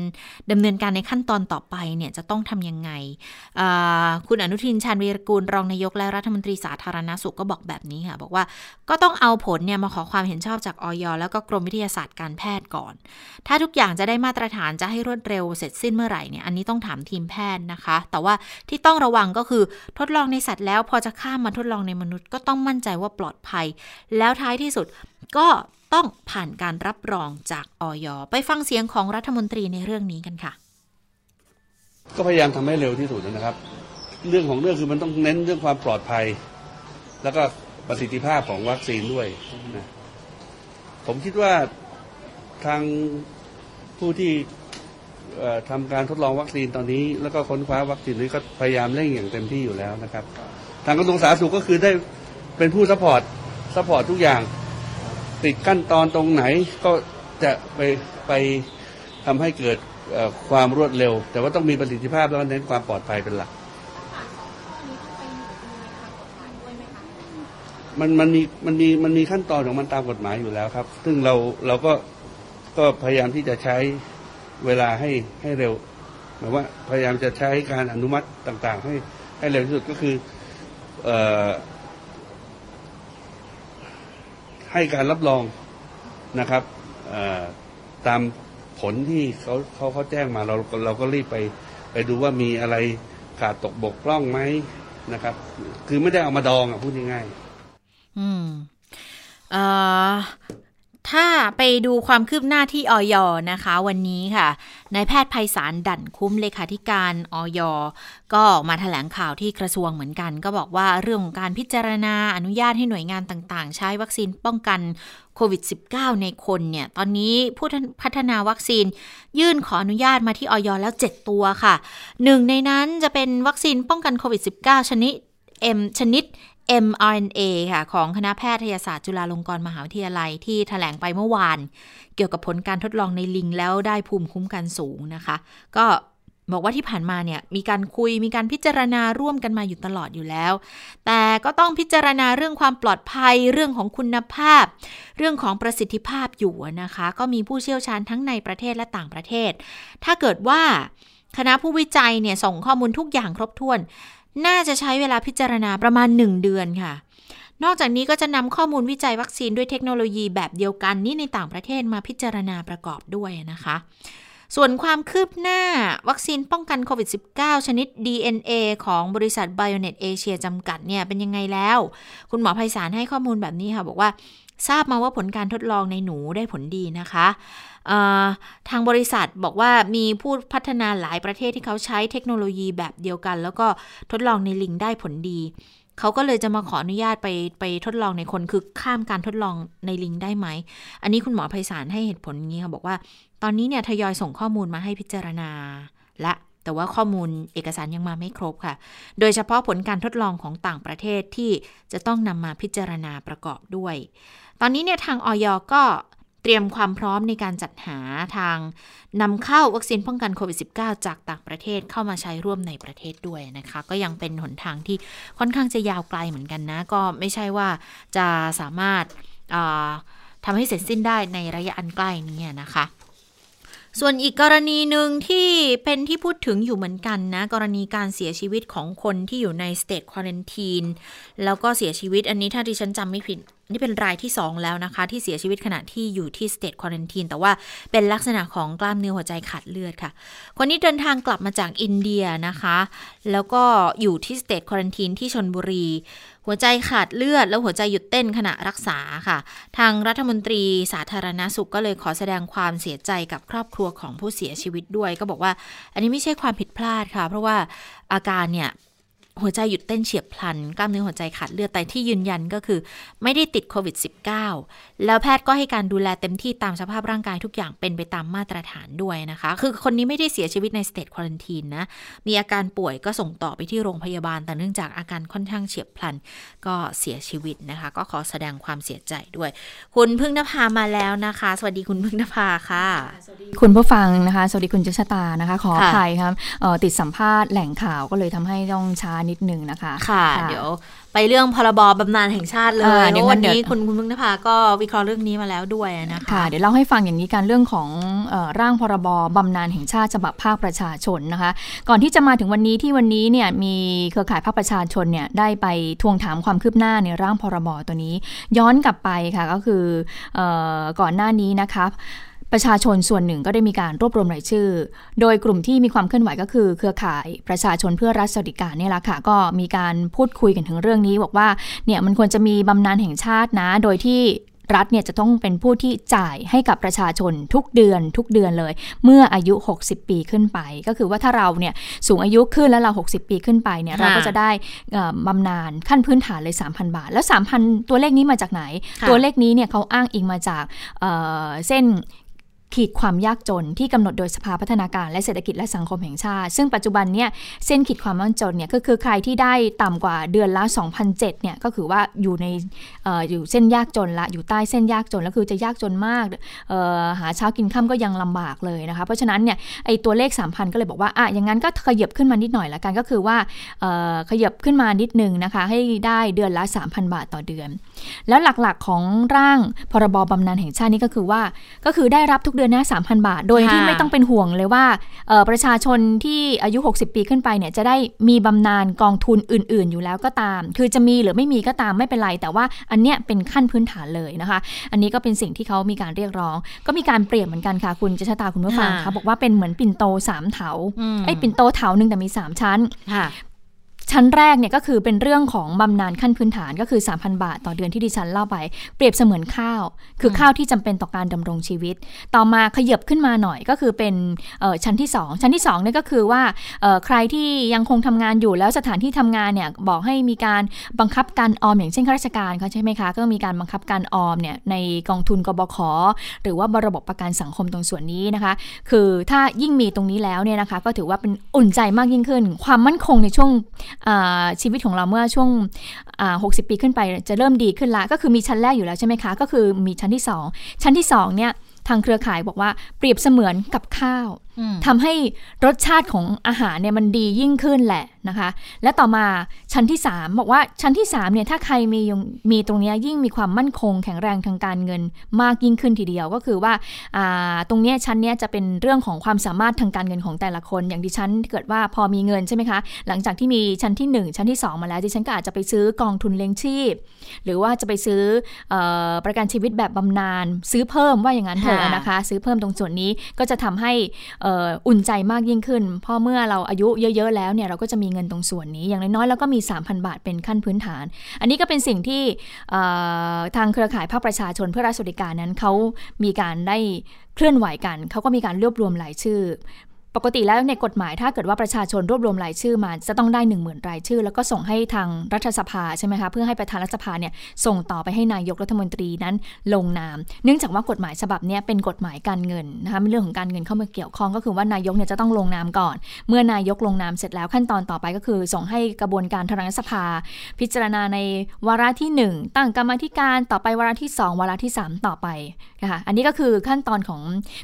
A: ดำเนินการในขั้นตอนต่อไปเนี่ยจะต้องทำยังไง คุณอนุทินชาญวีรกูลรองนายกและรัฐมนตรีสาธารณสุขก็บอกแบบนี้ค่ะ บอกว่าก็ต้องเอาผลเนี่ยมาขอความเห็นชอบจากออยแล้วก็กรมวิทยาศาสตร์การแพทย์ก่อน ถ้าทุกอย่างจะได้มาตรฐานจะให้รวดเร็วเสร็จสิ้นเมื่อไหร่เนี่ยอันนี้ต้องถามทีมแพทย์นะคะ แต่ว่าที่ต้องระวังก็คือทดลองในสัตว์แล้วพอจะข้ามมาทดลองในมนุษย์ก็ต้องมั่นใจว่าปลอดภัย แล้วท้ายที่สุด ก็ต้องผ่านการรับรองจากออยไปฟังเสียงของรัฐมนตรีในเรื่องนี้กันค่ะ
C: ก็พยายามทำให้เร็วที่สุดนะครับ เรื่องของเรื่องคือมันต้องเน้นเรื่องความปลอดภัย แล้วก็ประสิทธิภาพของวัคซีนด้วยนะผมคิดว่าทางผู้ที่ทำการทดลองวัคซีนตอนนี้ แล้วก็ค้นคว้าวัคซีนนี้ก็พยายามเร่งอย่างเต็มที่อยู่แล้วนะครับ ทางกระทรวงสาธารณสุขก็คือได้เป็นผู้ support support ทุกอย่าง ติดขั้นตอนตรงไหนก็จะไปไปทำให้เกิดความรวดเร็ว แต่ว่าต้องมีประสิทธิภาพแล้วเน้นความปลอดภัยเป็นหลัก มันมันมีมันมีมันมีขั้นตอนของมันตามกฎหมายอยู่แล้วครับ ซึ่งเราเราก็ก็พยายามที่จะใช้เวลาให้ให้เร็วหมายว่าพยายามจะใช้การอนุมัติต่างๆ ให้ให้เร็วที่สุดก็คือเอ่อ ให้การรับรองนะครับตามผลที่เขาเขาเขาแจ้งมาเราเราก็รีบไปไปดูว่ามีอะไรขาดตกบกพร่องไหมนะครับ คือไม่ได้เอามาดองอะพูดง่าย
A: ๆอืมอ่า ถ้าไปดูความคืบหน้าที่ออยนะคะ วันนี้ค่ะนายแพทย์ภัยสารดั่นคุ้มเลขาธิการออยก็มาถแถลงข่าวที่กระทรวงเหมือนกัน ก็บอกว่าเรื่องของการพิจารณาอนุญาตให้หน่วยงานต่างๆ ใช้วัคซีนป้องกันโควิด -19 ในคนเนี่ย ตอนนี้ผู้พัฒนาวัคซีน ยื่นขออนุญาตมาที่ออยแล้ว 7 ตัวค่ะหนึ่งในนั้นจะเป็นวัคซีนป้องกันโควิด -19 ชนิด M ชนิด mRNA ค่ะของคณะแพทยศาสตร์จุฬาลงกรณ์มหาวิทยาลัยที่ถแถลงไปเมื่อวาน เกี่ยวกับผลการทดลองในลิงแล้วได้ภูมิคุ้มกันสูงนะคะ ก็บอกว่าที่ผ่านมาเนี่ยมีการคุยมีการพิจารณาร่วมกันมาอยู่ตลอดอยู่แล้ว แต่ก็ต้องพิจารณาเรื่องความปลอดภัยเรื่องของคุณภาพ เรื่องของประสิทธิภาพอยู่นะคะ ก็มีผู้เชี่ยวชาญทั้งในประเทศและต่างประเทศ ถ้าเกิดว่าคณะผู้วิจัยเนี่ยส่งข้อมูลทุกอย่างครบถ้วน น่าจะใช้เวลาพิจารณาประมาณ 1 เดือนค่ะ นอกจากนี้ก็จะนำข้อมูลวิจัยวัคซีนด้วยเทคโนโลยีแบบเดียวกันนี่ในต่างประเทศมาพิจารณาประกอบด้วยนะคะ ส่วนความคืบหน้าวัคซีนป้องกันโควิด -19 ชนิด DNA ของบริษัท Bionet Asia จำกัดเนี่ยเป็นยังไงแล้ว คุณหมอไพศาลให้ข้อมูลแบบนี้ค่ะ บอกว่าทราบมาว่าผลการทดลองในหนูได้ผลดีนะคะทางบริษัทบอกว่ามีผู้พัฒนาหลายประเทศที่เขาใช้เทคโนโลยีแบบเดียวกัน แล้วก็ทดลองในลิงได้ผลดี เขาก็เลยจะมาขออนุญาตไปไปทดลองในคนคือข้ามการทดลองในลิงได้ไหม อันนี้คุณหมอไพศาลให้เหตุผลอย่างนี้ค่ะบอกว่า ตอนนี้เนี่ยทยอยส่งข้อมูลมาให้พิจารณาและแต่ว่าข้อมูลเอกสารยังมาไม่ครบค่ะ โดยเฉพาะผลการทดลองของต่างประเทศที่จะต้องนำมาพิจารณาประกอบด้วย ตอนนี้เนี่ยทางออยก็เตรียมความพร้อมในการจัดหาทางนำเข้าวัคซีนป้องกันโควิด -19 จากต่างประเทศเข้ามาใช้ร่วมในประเทศด้วยนะคะ ก็ยังเป็นหนทางที่ค่อนข้างจะยาวไกลเหมือนกันนะ ก็ไม่ใช่ว่าจะสามารถทำให้เสร็จสิ้นได้ในระยะอันใกล้นี้นะคะ ส่วนอีกกรณีหนึ่งที่เป็นที่พูดถึงอยู่เหมือนกันนะ กรณีการเสียชีวิตของคนที่อยู่ในสเตจควอนตีนแล้วก็เสียชีวิตอันนี้ถ้าดิฉันจำไม่ผิดนี่เป็นรายที่ 2 แล้วนะคะ ที่เสียชีวิตขณะที่อยู่ที่สเตทควอนตีนแต่ว่าเป็นลักษณะของกล้ามเนื้อหัวใจขาดเลือดค่ะ คนนี้เดินทางกลับมาจากอินเดียนะคะ แล้วก็อยู่ที่สเตทควอนตีนที่ชนบุรี หัวใจขาดเลือด แล้วหัวใจหยุดเต้นขณะรักษาค่ะ ทางรัฐมนตรีสาธารณสุขก็เลยขอแสดงความเสียใจกับครอบครัวของผู้เสียชีวิตด้วย ก็บอกว่า อันนี้ไม่ใช่ความผิดพลาดค่ะ เพราะว่าอาการเนี่ย หัวใจหยุดเต้นเฉียบพลัน กล้ามเนื้อหัวใจขาดเลือดแต่ที่ยืนยันก็คือ ไม่ได้ติดโควิด -19 แล้วแพทย์ก็ให้การดูแลเต็มที่ตามสภาพร่างกายทุกอย่างเป็นไปตามมาตรฐานด้วยนะคะ คือคนนี้ไม่ได้เสียชีวิตในสเตทควอนตีนนะ มีอาการป่วยก็ส่งต่อไปที่โรงพยาบาล แต่เนื่องจากอาการค่อนข้างเฉียบพลัน ก็เสียชีวิตนะคะ ก็ขอแสดงความเสียใจด้วย คุณพึ่งนภามาแล้วนะคะ สวัสดีคุณพึ่งนภาค่ะ
D: คุณผู้ฟังนะคะ สวัสดีคุณเจษตานะคะ ขออภัยครับติดสัมภาษณ์แหล่งข่าวก็เลยทำให้ต้องช้านิดนึงนะคะ
A: ค่ะเดี๋ยวไปเรื่องพรบบำนาญแห่งชาติเลย
D: อ่าเดี๋ยว
A: เพราะวัน
D: งั้น
A: นี้
D: เดี๋ยว
A: คุณคุณพึ่งนภาก็วิเคราะห์เรื่องนี้มาแล้วด้วยนะคะ
D: ค่ะเดี๋ยวเล่าให้ฟังอย่างนี้การเรื่องของเออร่างพรบบำนาญแห่งชาติฉบับภาคประชาชนนะคะ ก่อนที่จะมาถึงวันนี้ที่วันนี้เนี่ยมีเครือข่ายภาคประชาชนเนี่ยได้ไปทวงถามความคืบหน้าในร่างพรบตัวนี้ ย้อนกลับไปค่ะก็คือเออก่อนหน้านี้นะคะ ประชาชนส่วนหนึ่งก็ได้มีการรวบรวมรายชื่อ โดยกลุ่มที่มีความเคลื่อนไหวก็คือ เครือข่ายประชาชนเพื่อรัฐสวัสดิการเนี่ยแหละค่ะก็มีการพูดคุยกันถึงเรื่องนี้ บอกว่าเนี่ยมันควรจะมีบำนาญแห่งชาตินะ โดยที่รัฐเนี่ยจะต้องเป็นผู้ที่จ่ายให้กับประชาชนทุกเดือนทุกเดือนเลย เมื่ออายุ 60 ปีขึ้นไป ก็คือว่าถ้าเราเนี่ยสูงอายุขึ้นแล้วเรา 60 ปีขึ้นไปเนี่ย
A: ค่ะ
D: เราก็จะได้เอ่อบำนาญขั้นพื้นฐานเลย 3,000 บาท แล้ว 3,000 ตัวเลขนี้มาจากไหน
A: ค่ะ
D: ตัวเลขนี้เนี่ยเขาอ้างอิงมาจากเอ่อเส้น ขีดความยากจนที่กำหนดโดยสภาพัฒนาการและเศรษฐกิจและสังคมแห่งชาติ ซึ่งปัจจุบันเนี่ยเส้นขีดความยากจนเนี่ยก็คือใครที่ได้ต่ำกว่าเดือนละ2,007เนี่ยก็คือว่าอยู่ในออยู่เส้นยากจนละอยู่ใต้เส้นยากจนแล้วคือจะยากจนมากหาเช้ากินค่ำก็ยังลำบากเลยนะคะเพราะฉะนั้นเนี่ยไอตัวเลข 3,000 ก็เลยบอกว่าอะอย่างนั้นก็ขยับขึ้นมานิดหน่อยละกันก็คือว่าขยับขึ้นมานิดนึงนะคะให้ได้เดือนละ 3,000 บาทต่อเดือน แล้วหลักๆของร่างพรบบำนาญแห่งชาตินี่ก็คือว่าก็คือได้รับทุกเดือนนะ3,000บาท โดยที่
A: ค่ะ
D: ไม่ต้องเป็นห่วงเลยว่าเอ่อประชาชนที่อายุ 60 ปีขึ้นไปเนี่ยจะได้มีบำนาญกองทุนอื่น ๆ อยู่แล้วก็ตาม คือจะมีหรือไม่มีก็ตามไม่เป็นไร แต่ว่าอันเนี้ยเป็นขั้นพื้นฐานเลยนะคะ อันนี้ก็เป็นสิ่งที่เขามีการเรียกร้อง ก็มีการเปรียบเหมือนกันค่ะ คุณเจษตาคุณผู้ฟัง
A: ค่ะ
D: ค่ะบอกว่าเป็นเหมือนปิ่นโตสามเถา
A: อืม
D: ไอ้ยปิ่นโตเถาหนึ่งแต่มีสามชั้น
A: ค่ะ
D: ชั้นแรกเนี่ยก็คือเป็นเรื่องของบำนาญขั้นพื้นฐานก็คือ 3,000 บาท ต่อเดือนที่ดิฉันเล่าไป เปรียบเสมือนข้าว คือข้าวที่จำเป็นต่อการดำรงชีวิต ต่อมาขยับขึ้นมาหน่อยก็คือเป็นชั้นที่ 2 ชั้นที่2เนี่ยก็คือว่าใครที่ยังคงทำงานอยู่แล้วสถานที่ทำงานเนี่ยบอกให้มีการบังคับการออม อย่างเช่นข้าราชการเขาใช่ไหมคะก็มีการบังคับการออมเนี่ยในกองทุนกบขหรือว่าระบบประกันสังคมตรงส่วนนี้นะคะ คือถ้ายิ่งมีตรงนี้แล้วเนี่ยนะคะ ก็ถือว่าเป็นอุ่นใจมากยิ่งขึ้น ความมั่นคงในช่วงชีวิตของเราเมื่อช่วง 60 ปีขึ้นไปจะเริ่มดีขึ้นละก็คือมีชั้นแรกอยู่แล้วใช่ไหมคะ ก็คือมีชั้นที่ 2 ชั้นที่2เนี่ยทางเครือข่ายบอกว่าเปรียบเสมือนกับข้าวทำให้รสชาติของอาหารเนี่ยมันดียิ่งขึ้นแหละนะคะ และต่อมาชั้นที่ 3 บอกว่าชั้นที่3เนี่ยถ้าใครมียงมีตรงเนี้ยยิ่งมีความมั่นคงแข็งแรงทางการเงินมากยิ่งขึ้นทีเดียวก็คือว่าอ่าตรงเนี้ยชั้นเนี้ยจะเป็นเรื่องของความสามารถทางการเงินของแต่ละคน อย่างดิฉันเกิดว่าพอมีเงินใช่ไหมคะ หลังจากที่มีชั้นที่ 1 ชั้นที่ 2 มาแล้วดิฉันก็อาจจะไปซื้อกองทุนเลี้ยงชีพ หรือว่าจะไปซื้อเออประกันชีวิตแบบบำนาญซื้อเพิ่มว่าอย่างนั้นเถอะ
A: ค่ะ
D: นะคะ ซื้อเพิ่มตรงส่วนนี้ก็จะทำให้เอุ่นใจมากยิ่งขึ้น เพราะเมื่อเราอายุเยอะ ๆ แล้วเนี่ยเราก็จะมีเงินตรงส่วนนี้อย่างน้อยๆแล้วก็มี 3,000 บาทเป็นขั้นพื้นฐาน อันนี้ก็เป็นสิ่งที่ทางเครือข่ายภาคประชาชนเพื่อรัฐสวัสดิการนั้นเขามีการได้เคลื่อนไหวกัน เขาก็มีการรวบรวมรายชื่อ ปกติแล้วในกฎหมายถ้าเกิดว่าประชาชนรวบรวมรายชื่อมาจะต้องได้ 1 0,000 รายชื่อ แล้วก็ส่งให้ทางรัฐสภาใช่ไหมคะเพื่อให้ประธานรัฐสภาเนี่ยส่งต่อไปให้นายกรัฐมนตรีนั้นลงนาม เนื่องจากว่ากฎหมายฉบับนี้เป็นกฎหมายการเงินนะคะมีเรื่องของการเงินเข้ามาเกี่ยวข้องก็คือว่านายกเนี่ยจะต้องลงนามก่อน เมื่อนายกลงนามเสร็จแล้วขั้นตอนต่อไปก็คือ ส่งให้กระบวนการทางรัฐสภา พิจารณาในวาระที่ 1 ตั้งกรรมธิการต่อไปวาระที่ 2 วาระที่ 3 ต่อไปนะคะอันนี้ก็คือขั้นตอนของ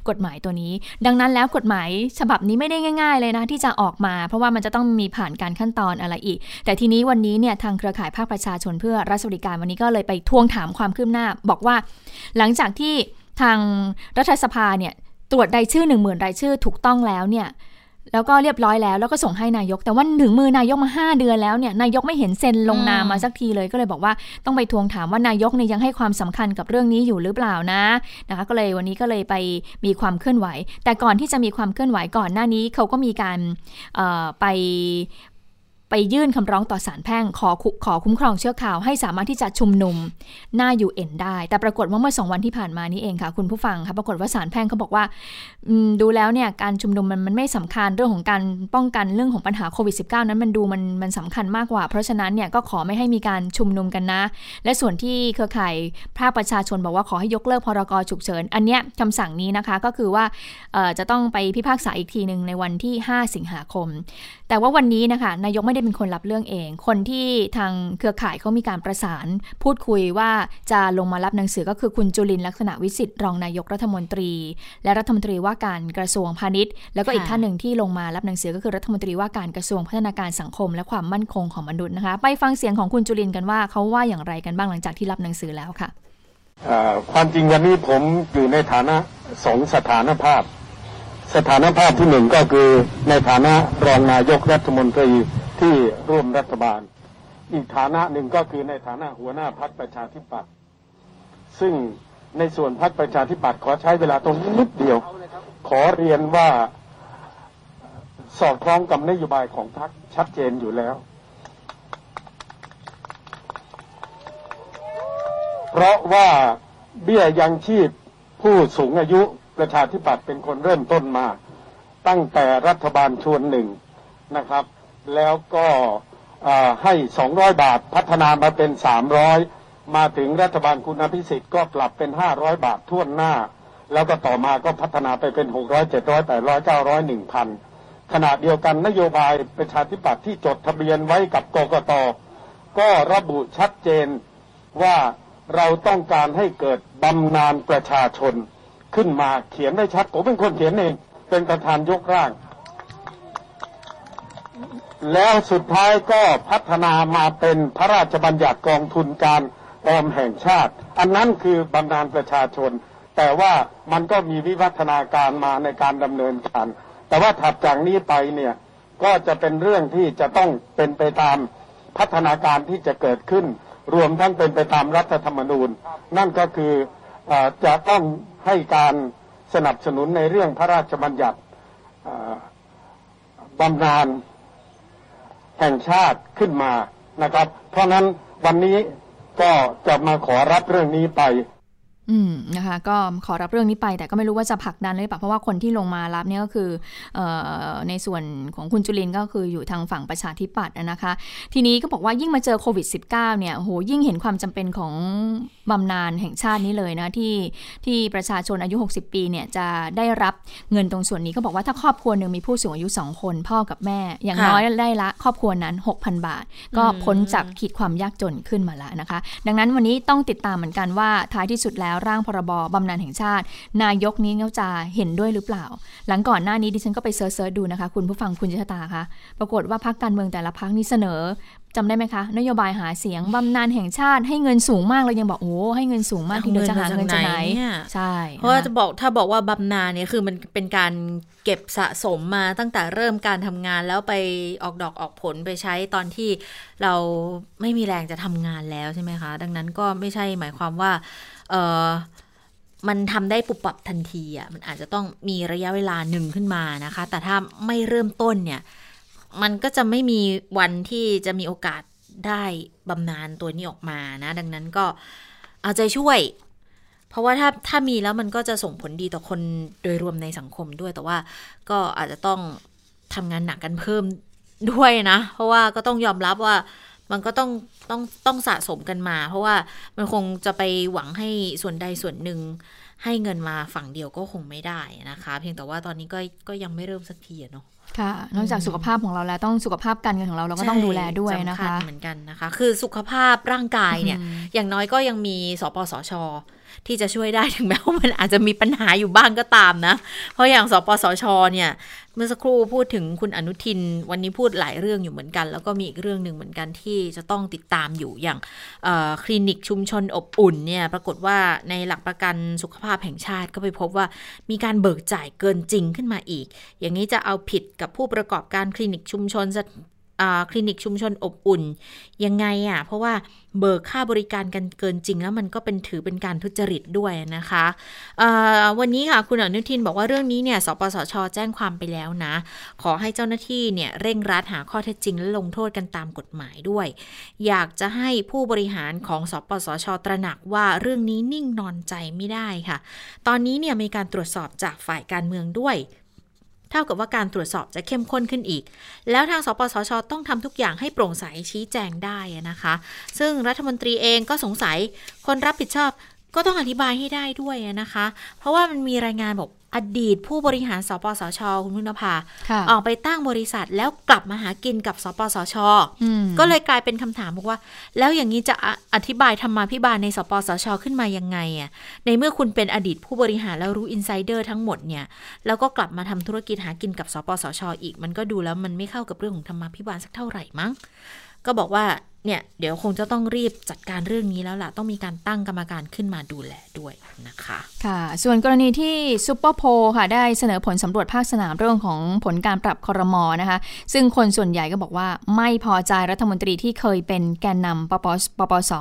D: กฎหมายตัวนี้ ดังนั้นแล้วกฎหมายฉบับนี้ไม่ได้ง่าย ๆ เลยนะที่จะออกมา เพราะว่ามันจะต้องมีผ่านการขั้นตอนอะไรอีก แต่ทีนี้วันนี้เนี่ยทางเครือข่ายภาคประชาชนเพื่อรัฐสวัสดิการวันนี้ก็เลยไปทวงถามความคืบหน้า บอกว่า หลังจากที่ทางรัฐสภาเนี่ยตรวจรายชื่อ1 0,000รายชื่อถูกต้องแล้วเนี่ย แล้วก็เรียบร้อยแล้วแล้วก็ส่งให้นายก แต่ว่าถึงมือนายกมา 5 เดือนแล้วเนี่ยนายกไม่เห็นเซ็นลงนามมาสักทีเลยก็เลยบอกว่าต้องไปทวงถามว่านายกเนี่ยยังให้ความสำคัญกับเรื่องนี้อยู่หรือเปล่านะนะคะก็เลยวันนี้ก็เลยไปมีความเคลื่อนไหว แต่ก่อนที่จะมีความเคลื่อนไหวก่อนหน้านี้เขาก็มีการไป ไปยื่นคำร้องต่อศาลแพ่งขอขอคุ้มครองเชื้อข่าวให้สามารถที่จะชุมนุมหน้ายูเอ็นได้ แต่ปรากฏว่าเมื่อสองวันที่ผ่านมานี้เองค่ะ คุณผู้ฟังค่ะปรากฏว่าศาลแพ่งเขาบอกว่าดูแล้วเนี่ยการชุมนุมมันมันไม่สำคัญเรื่องของการป้องกันเรื่องของปัญหาโควิด -19 นั้นมันดูมันมันสำคัญมากกว่า เพราะฉะนั้นเนี่ยก็ขอไม่ให้มีการชุมนุมกันนะ และส่วนที่เครือข่ายภาคประชาชนบอกว่าขอให้ยกเลิกพรกฉุกเฉิน อันเนี้ยคำสั่งนี้นะคะก็คือว่าจะต้องไปพิพากษาอีกทีหนึ่งในวันที่ 5 สิงหาคม แต่ว่าวันนี้นะคะนายกไม่ได้เป็นคนรับเรื่องเอง คนที่ทางเครือข่ายเขามีการประสาน พูดคุยว่าจะลงมารับหนังสือก็คือคุณจุลินลักษณะวิสิทธิ์รองนายกรัฐมนตรี และรัฐมนตรีว่าการกระทรวงพาณิชย์ แล้วก็อีกท่านหนึ่งที่ลงมารับหนังสือก็คือรัฐมนตรีว่าการกระทรวงพัฒนาการสังคม และความมั่นคงของมนุษย์นะคะไปฟังเสียงของคุณจุลินกันว่าเขาว่าอย่างไรกันบ้างหลังจากที่รับหนังสือแล้วค่ะ
E: ความจริงวันนี้ผมอยู่ในฐานะสองสถานภาพ สถานภาพที่หนึ่งก็คือในฐานะรองนายกรัฐมนตรี ที่ร่วมรัฐบาล อีกฐานะหนึ่งก็คือในฐานะหัวหน้าพักประชาธิปัตย์ซึ่งในส่วนพักประชาธิปัตย์ขอใช้เวลาตรงนี้นิดเดียว ขอเรียนว่าสอดคล้องกับนโยบายของพักชัดเจนอยู่แล้ว เพราะว่าเบี้ยยังชีพผู้สูงอายุประชาธิปัตย์เป็นคนเริ่มต้นมา ตั้งแต่รัฐบาลชวนหนึ่งนะครับ แล้วก็ให้สองร้อยบาทพัฒนามาเป็นสามร้อยมาถึงรัฐบาลคุณพิสิทธิ์ก็ปรับเป็นห้าร้อยบาททั่วหน้า แล้วก็ต่อมาก็พัฒนาไปเป็นหกร้อยเจ็ดร้อยแปดร้อยเก้าร้อยหนึ่งพันขณะเดียวกันนโยบายประชาธิปัตย์ที่จดทะเบียนไว้กับกกตก็ระบุชัดเจนว่าเราต้องการให้เกิดบำนาญประชาชนขึ้นมาเขียนไว้ชัด ผมเป็นคนเขียนเอง เป็นประธานยกร่าง แล้วสุดท้ายก็พัฒนามาเป็นพระราชบัญญัติกองทุนการออมแห่งชาติ อันนั้นคือบำนาญประชาชน แต่ว่ามันก็มีวิวัฒนาการมาในการดำเนินการ แต่ว่าถัดจากนี้ไปเนี่ยก็จะเป็นเรื่องที่จะต้องเป็นไปตามพัฒนาการที่จะเกิดขึ้น รวมทั้งเป็นไปตามรัฐธรรมนูญ นั่นก็คืออจะต้องให้การสนับสนุนในเรื่องพระราชบัญญัติบำนาญ แห่งชาติขึ้นมานะครับ เพราะนั้นวันนี้ก็จะมาขอรับเรื่องนี้ไป
D: อืมนะคะก็ขอรับเรื่องนี้ไปแต่ก็ไม่รู้ว่าจะผลักดันหรือเปล่าเพราะว่าคนที่ลงมารับเนี่ยก็คือออในส่วนของคุณจุลินก็คืออยู่ทางฝั่งประชาธิปัตย์นะคะ ทีนี้ก็บอกว่ายิ่งมาเจอโควิด -19 เนี่ยโหยิ่งเห็นความจำเป็นของบำนาญแห่งชาตินี้เลยนะที่ที่ประชาชนอายุ 60 ปีเนี่ยจะได้รับเงินตรงส่วนนี้ก็บอกว่าถ้าครอบครัวหนึ่งมีผู้สูงอายุ 2 คนพ่อกับแม่ อย่างน้อยได้ละครอบครัวนั้น 6,000 บาท ก็พ้นจากขีดความยากจนขึ้นมาแล้วนะคะ ดังนั้นวันนี้ต้องติดตามเหมือนกันว่าท้ายที่สุดแล้วร่างพรบบำนาญแห่งชาติ นายกนี้เขาจะเห็นด้วยหรือเปล่า หลังก่อนหน้านี้ดิฉันก็ไปเซิร์ชดูนะคะ คุณผู้ฟังคุณชะตาคะปรากฏว่าพักการเมืองแต่ละพักนี้เสนอจำได้ไหมคะ นโยบายหาเสียงบำนาญแห่งชาติให้เงินสูงมากเลยยังบอกโอ้ให้เงินสูงมากที่เดียวจะหาเงินจากไหนใช่
A: เพราะว่าจะบอกถ้าบอกว่าบำนาญเนี่ยคือมันเป็นการเก็บสะสมมาตั้งแต่เริ่มการทำงานแล้วไปออกดอกออกผลไปใช้ตอนที่เราไม่มีแรงจะทำงานแล้วใช่ไหมคะ ดังนั้นก็ไม่ใช่หมายความว่า เออมันทำได้ปุบปับทันทีอะมันอาจจะต้องมีระยะเวลาหนึ่งขึ้นมานะคะ แต่ถ้าไม่เริ่มต้นเนี่ย มันก็จะไม่มีวันที่จะมีโอกาสได้บำนาญตัวนี้ออกมานะ ดังนั้นก็เอาใจช่วย เพราะว่าถ้าถ้ามีแล้วมันก็จะส่งผลดีต่อคนโดยรวมในสังคมด้วย แต่ว่าก็อาจจะต้องทำงานหนักกันเพิ่มด้วยนะ เพราะว่าก็ต้องยอมรับว่า มันก็ต้องต้องต้องสะสมกันมา เพราะว่ามันคงจะไปหวังให้ส่วนใดส่วนหนึ่งให้เงินมาฝั่งเดียวก็คงไม่ได้นะคะ เพียงแต่ว่าตอนนี้ก็ก็ยังไม่เริ่มสักทีเนาะ
D: ค่ะ นอกจากสุขภาพของเราแล้วต้องสุขภาพการเงินของเราเราก็ต้องดูแลด้วยนะคะ
A: เหมือนกันนะคะ คือสุขภาพร่างกายเนี่ย อย่างน้อยก็ยังมีสปสช ที่จะช่วยได้ถึงแม้ว่ามันอาจจะมีปัญหาอยู่บ้างก็ตามนะ เพราะอย่างสปสชเนี่ยเมื่อสักครู่พูดถึงคุณอนุทิน วันนี้พูดหลายเรื่องอยู่เหมือนกัน แล้วก็มีอีกเรื่องหนึ่งเหมือนกันที่จะต้องติดตามอยู่อย่างคลินิกชุมชนอบอุ่นเนี่ยปรากฏว่าในหลักประกันสุขภาพแห่งชาติก็ไปพบว่ามีการเบิกจ่ายเกินจริงขึ้นมาอีก อย่างนี้จะเอาผิดกับผู้ประกอบการคลินิกชุมชน คลินิกชุมชนอบอุ่น ยังไงอะ่ะ เพราะว่าเบิกค่าบริการกันเกินจริง แล้วมันก็เป็นถือเป็นการทุจริตด้วยนะคะวันนี้ค่ะคุณอนุทินบอกว่าเรื่องนี้เนี่ยสปสช แจ้งความไปแล้วนะ ขอให้เจ้าหน้าที่เนี่ยเร่งรัดหาข้อเท็จจริงและลงโทษกันตามกฎหมายด้วย อยากจะให้ผู้บริหารของสปสช ตระหนักว่าเรื่องนี้นิ่งนอนใจไม่ได้ค่ะ ตอนนี้เนี่ยมีการตรวจสอบจากฝ่ายการเมืองด้วย เท่ากับว่าการตรวจสอบจะเข้มข้นขึ้นอีก แล้วทางสปสช ต้องทำทุกอย่างให้โปร่งใสชี้แจงได้นะคะ ซึ่งรัฐมนตรีเองก็สงสัยคนรับผิดชอบก็ต้องอธิบายให้ได้ด้วยนะคะ เพราะว่ามันมีรายงานบอก อดีตผู้บริหารสปสช คุณพุนภาออกไปตั้งบริษัทแล้วกลับมาหากินกับสปสช ก็เลยกลายเป็นคำถามบอกว่า แล้วอย่างนี้จะอธิบายธรรมาภิบาลในสปสช ขึ้นมายังไงอะในเมื่อคุณเป็นอดีตผู้บริหารแล้วรู้อินไซเดอร์ทั้งหมดเนี่ยแล้วก็กลับมาทำธุรกิจหากินกับสปสช อีก มันก็ดูแล้วมันไม่เข้ากับเรื่องของธรรมาภิบาลสักเท่าไหร่มั้งก็บอกว่า เนี่ยเดี๋ยวคงจะต้องรีบจัดการเรื่องนี้แล้วล่ะ ต้องมีการตั้งกรรมการขึ้นมาดูแลด้วยนะคะ
D: ค่ะ ส่วนกรณีที่ซูเปอร์โพค่ะ ได้เสนอผลสำรวจภาคสนามเรื่องของผลการปรับคอรมอนะคะ ซึ่งคนส่วนใหญ่ก็บอกว่าไม่พอใจรัฐมนตรีที่เคยเป็นแกนนำปปปปส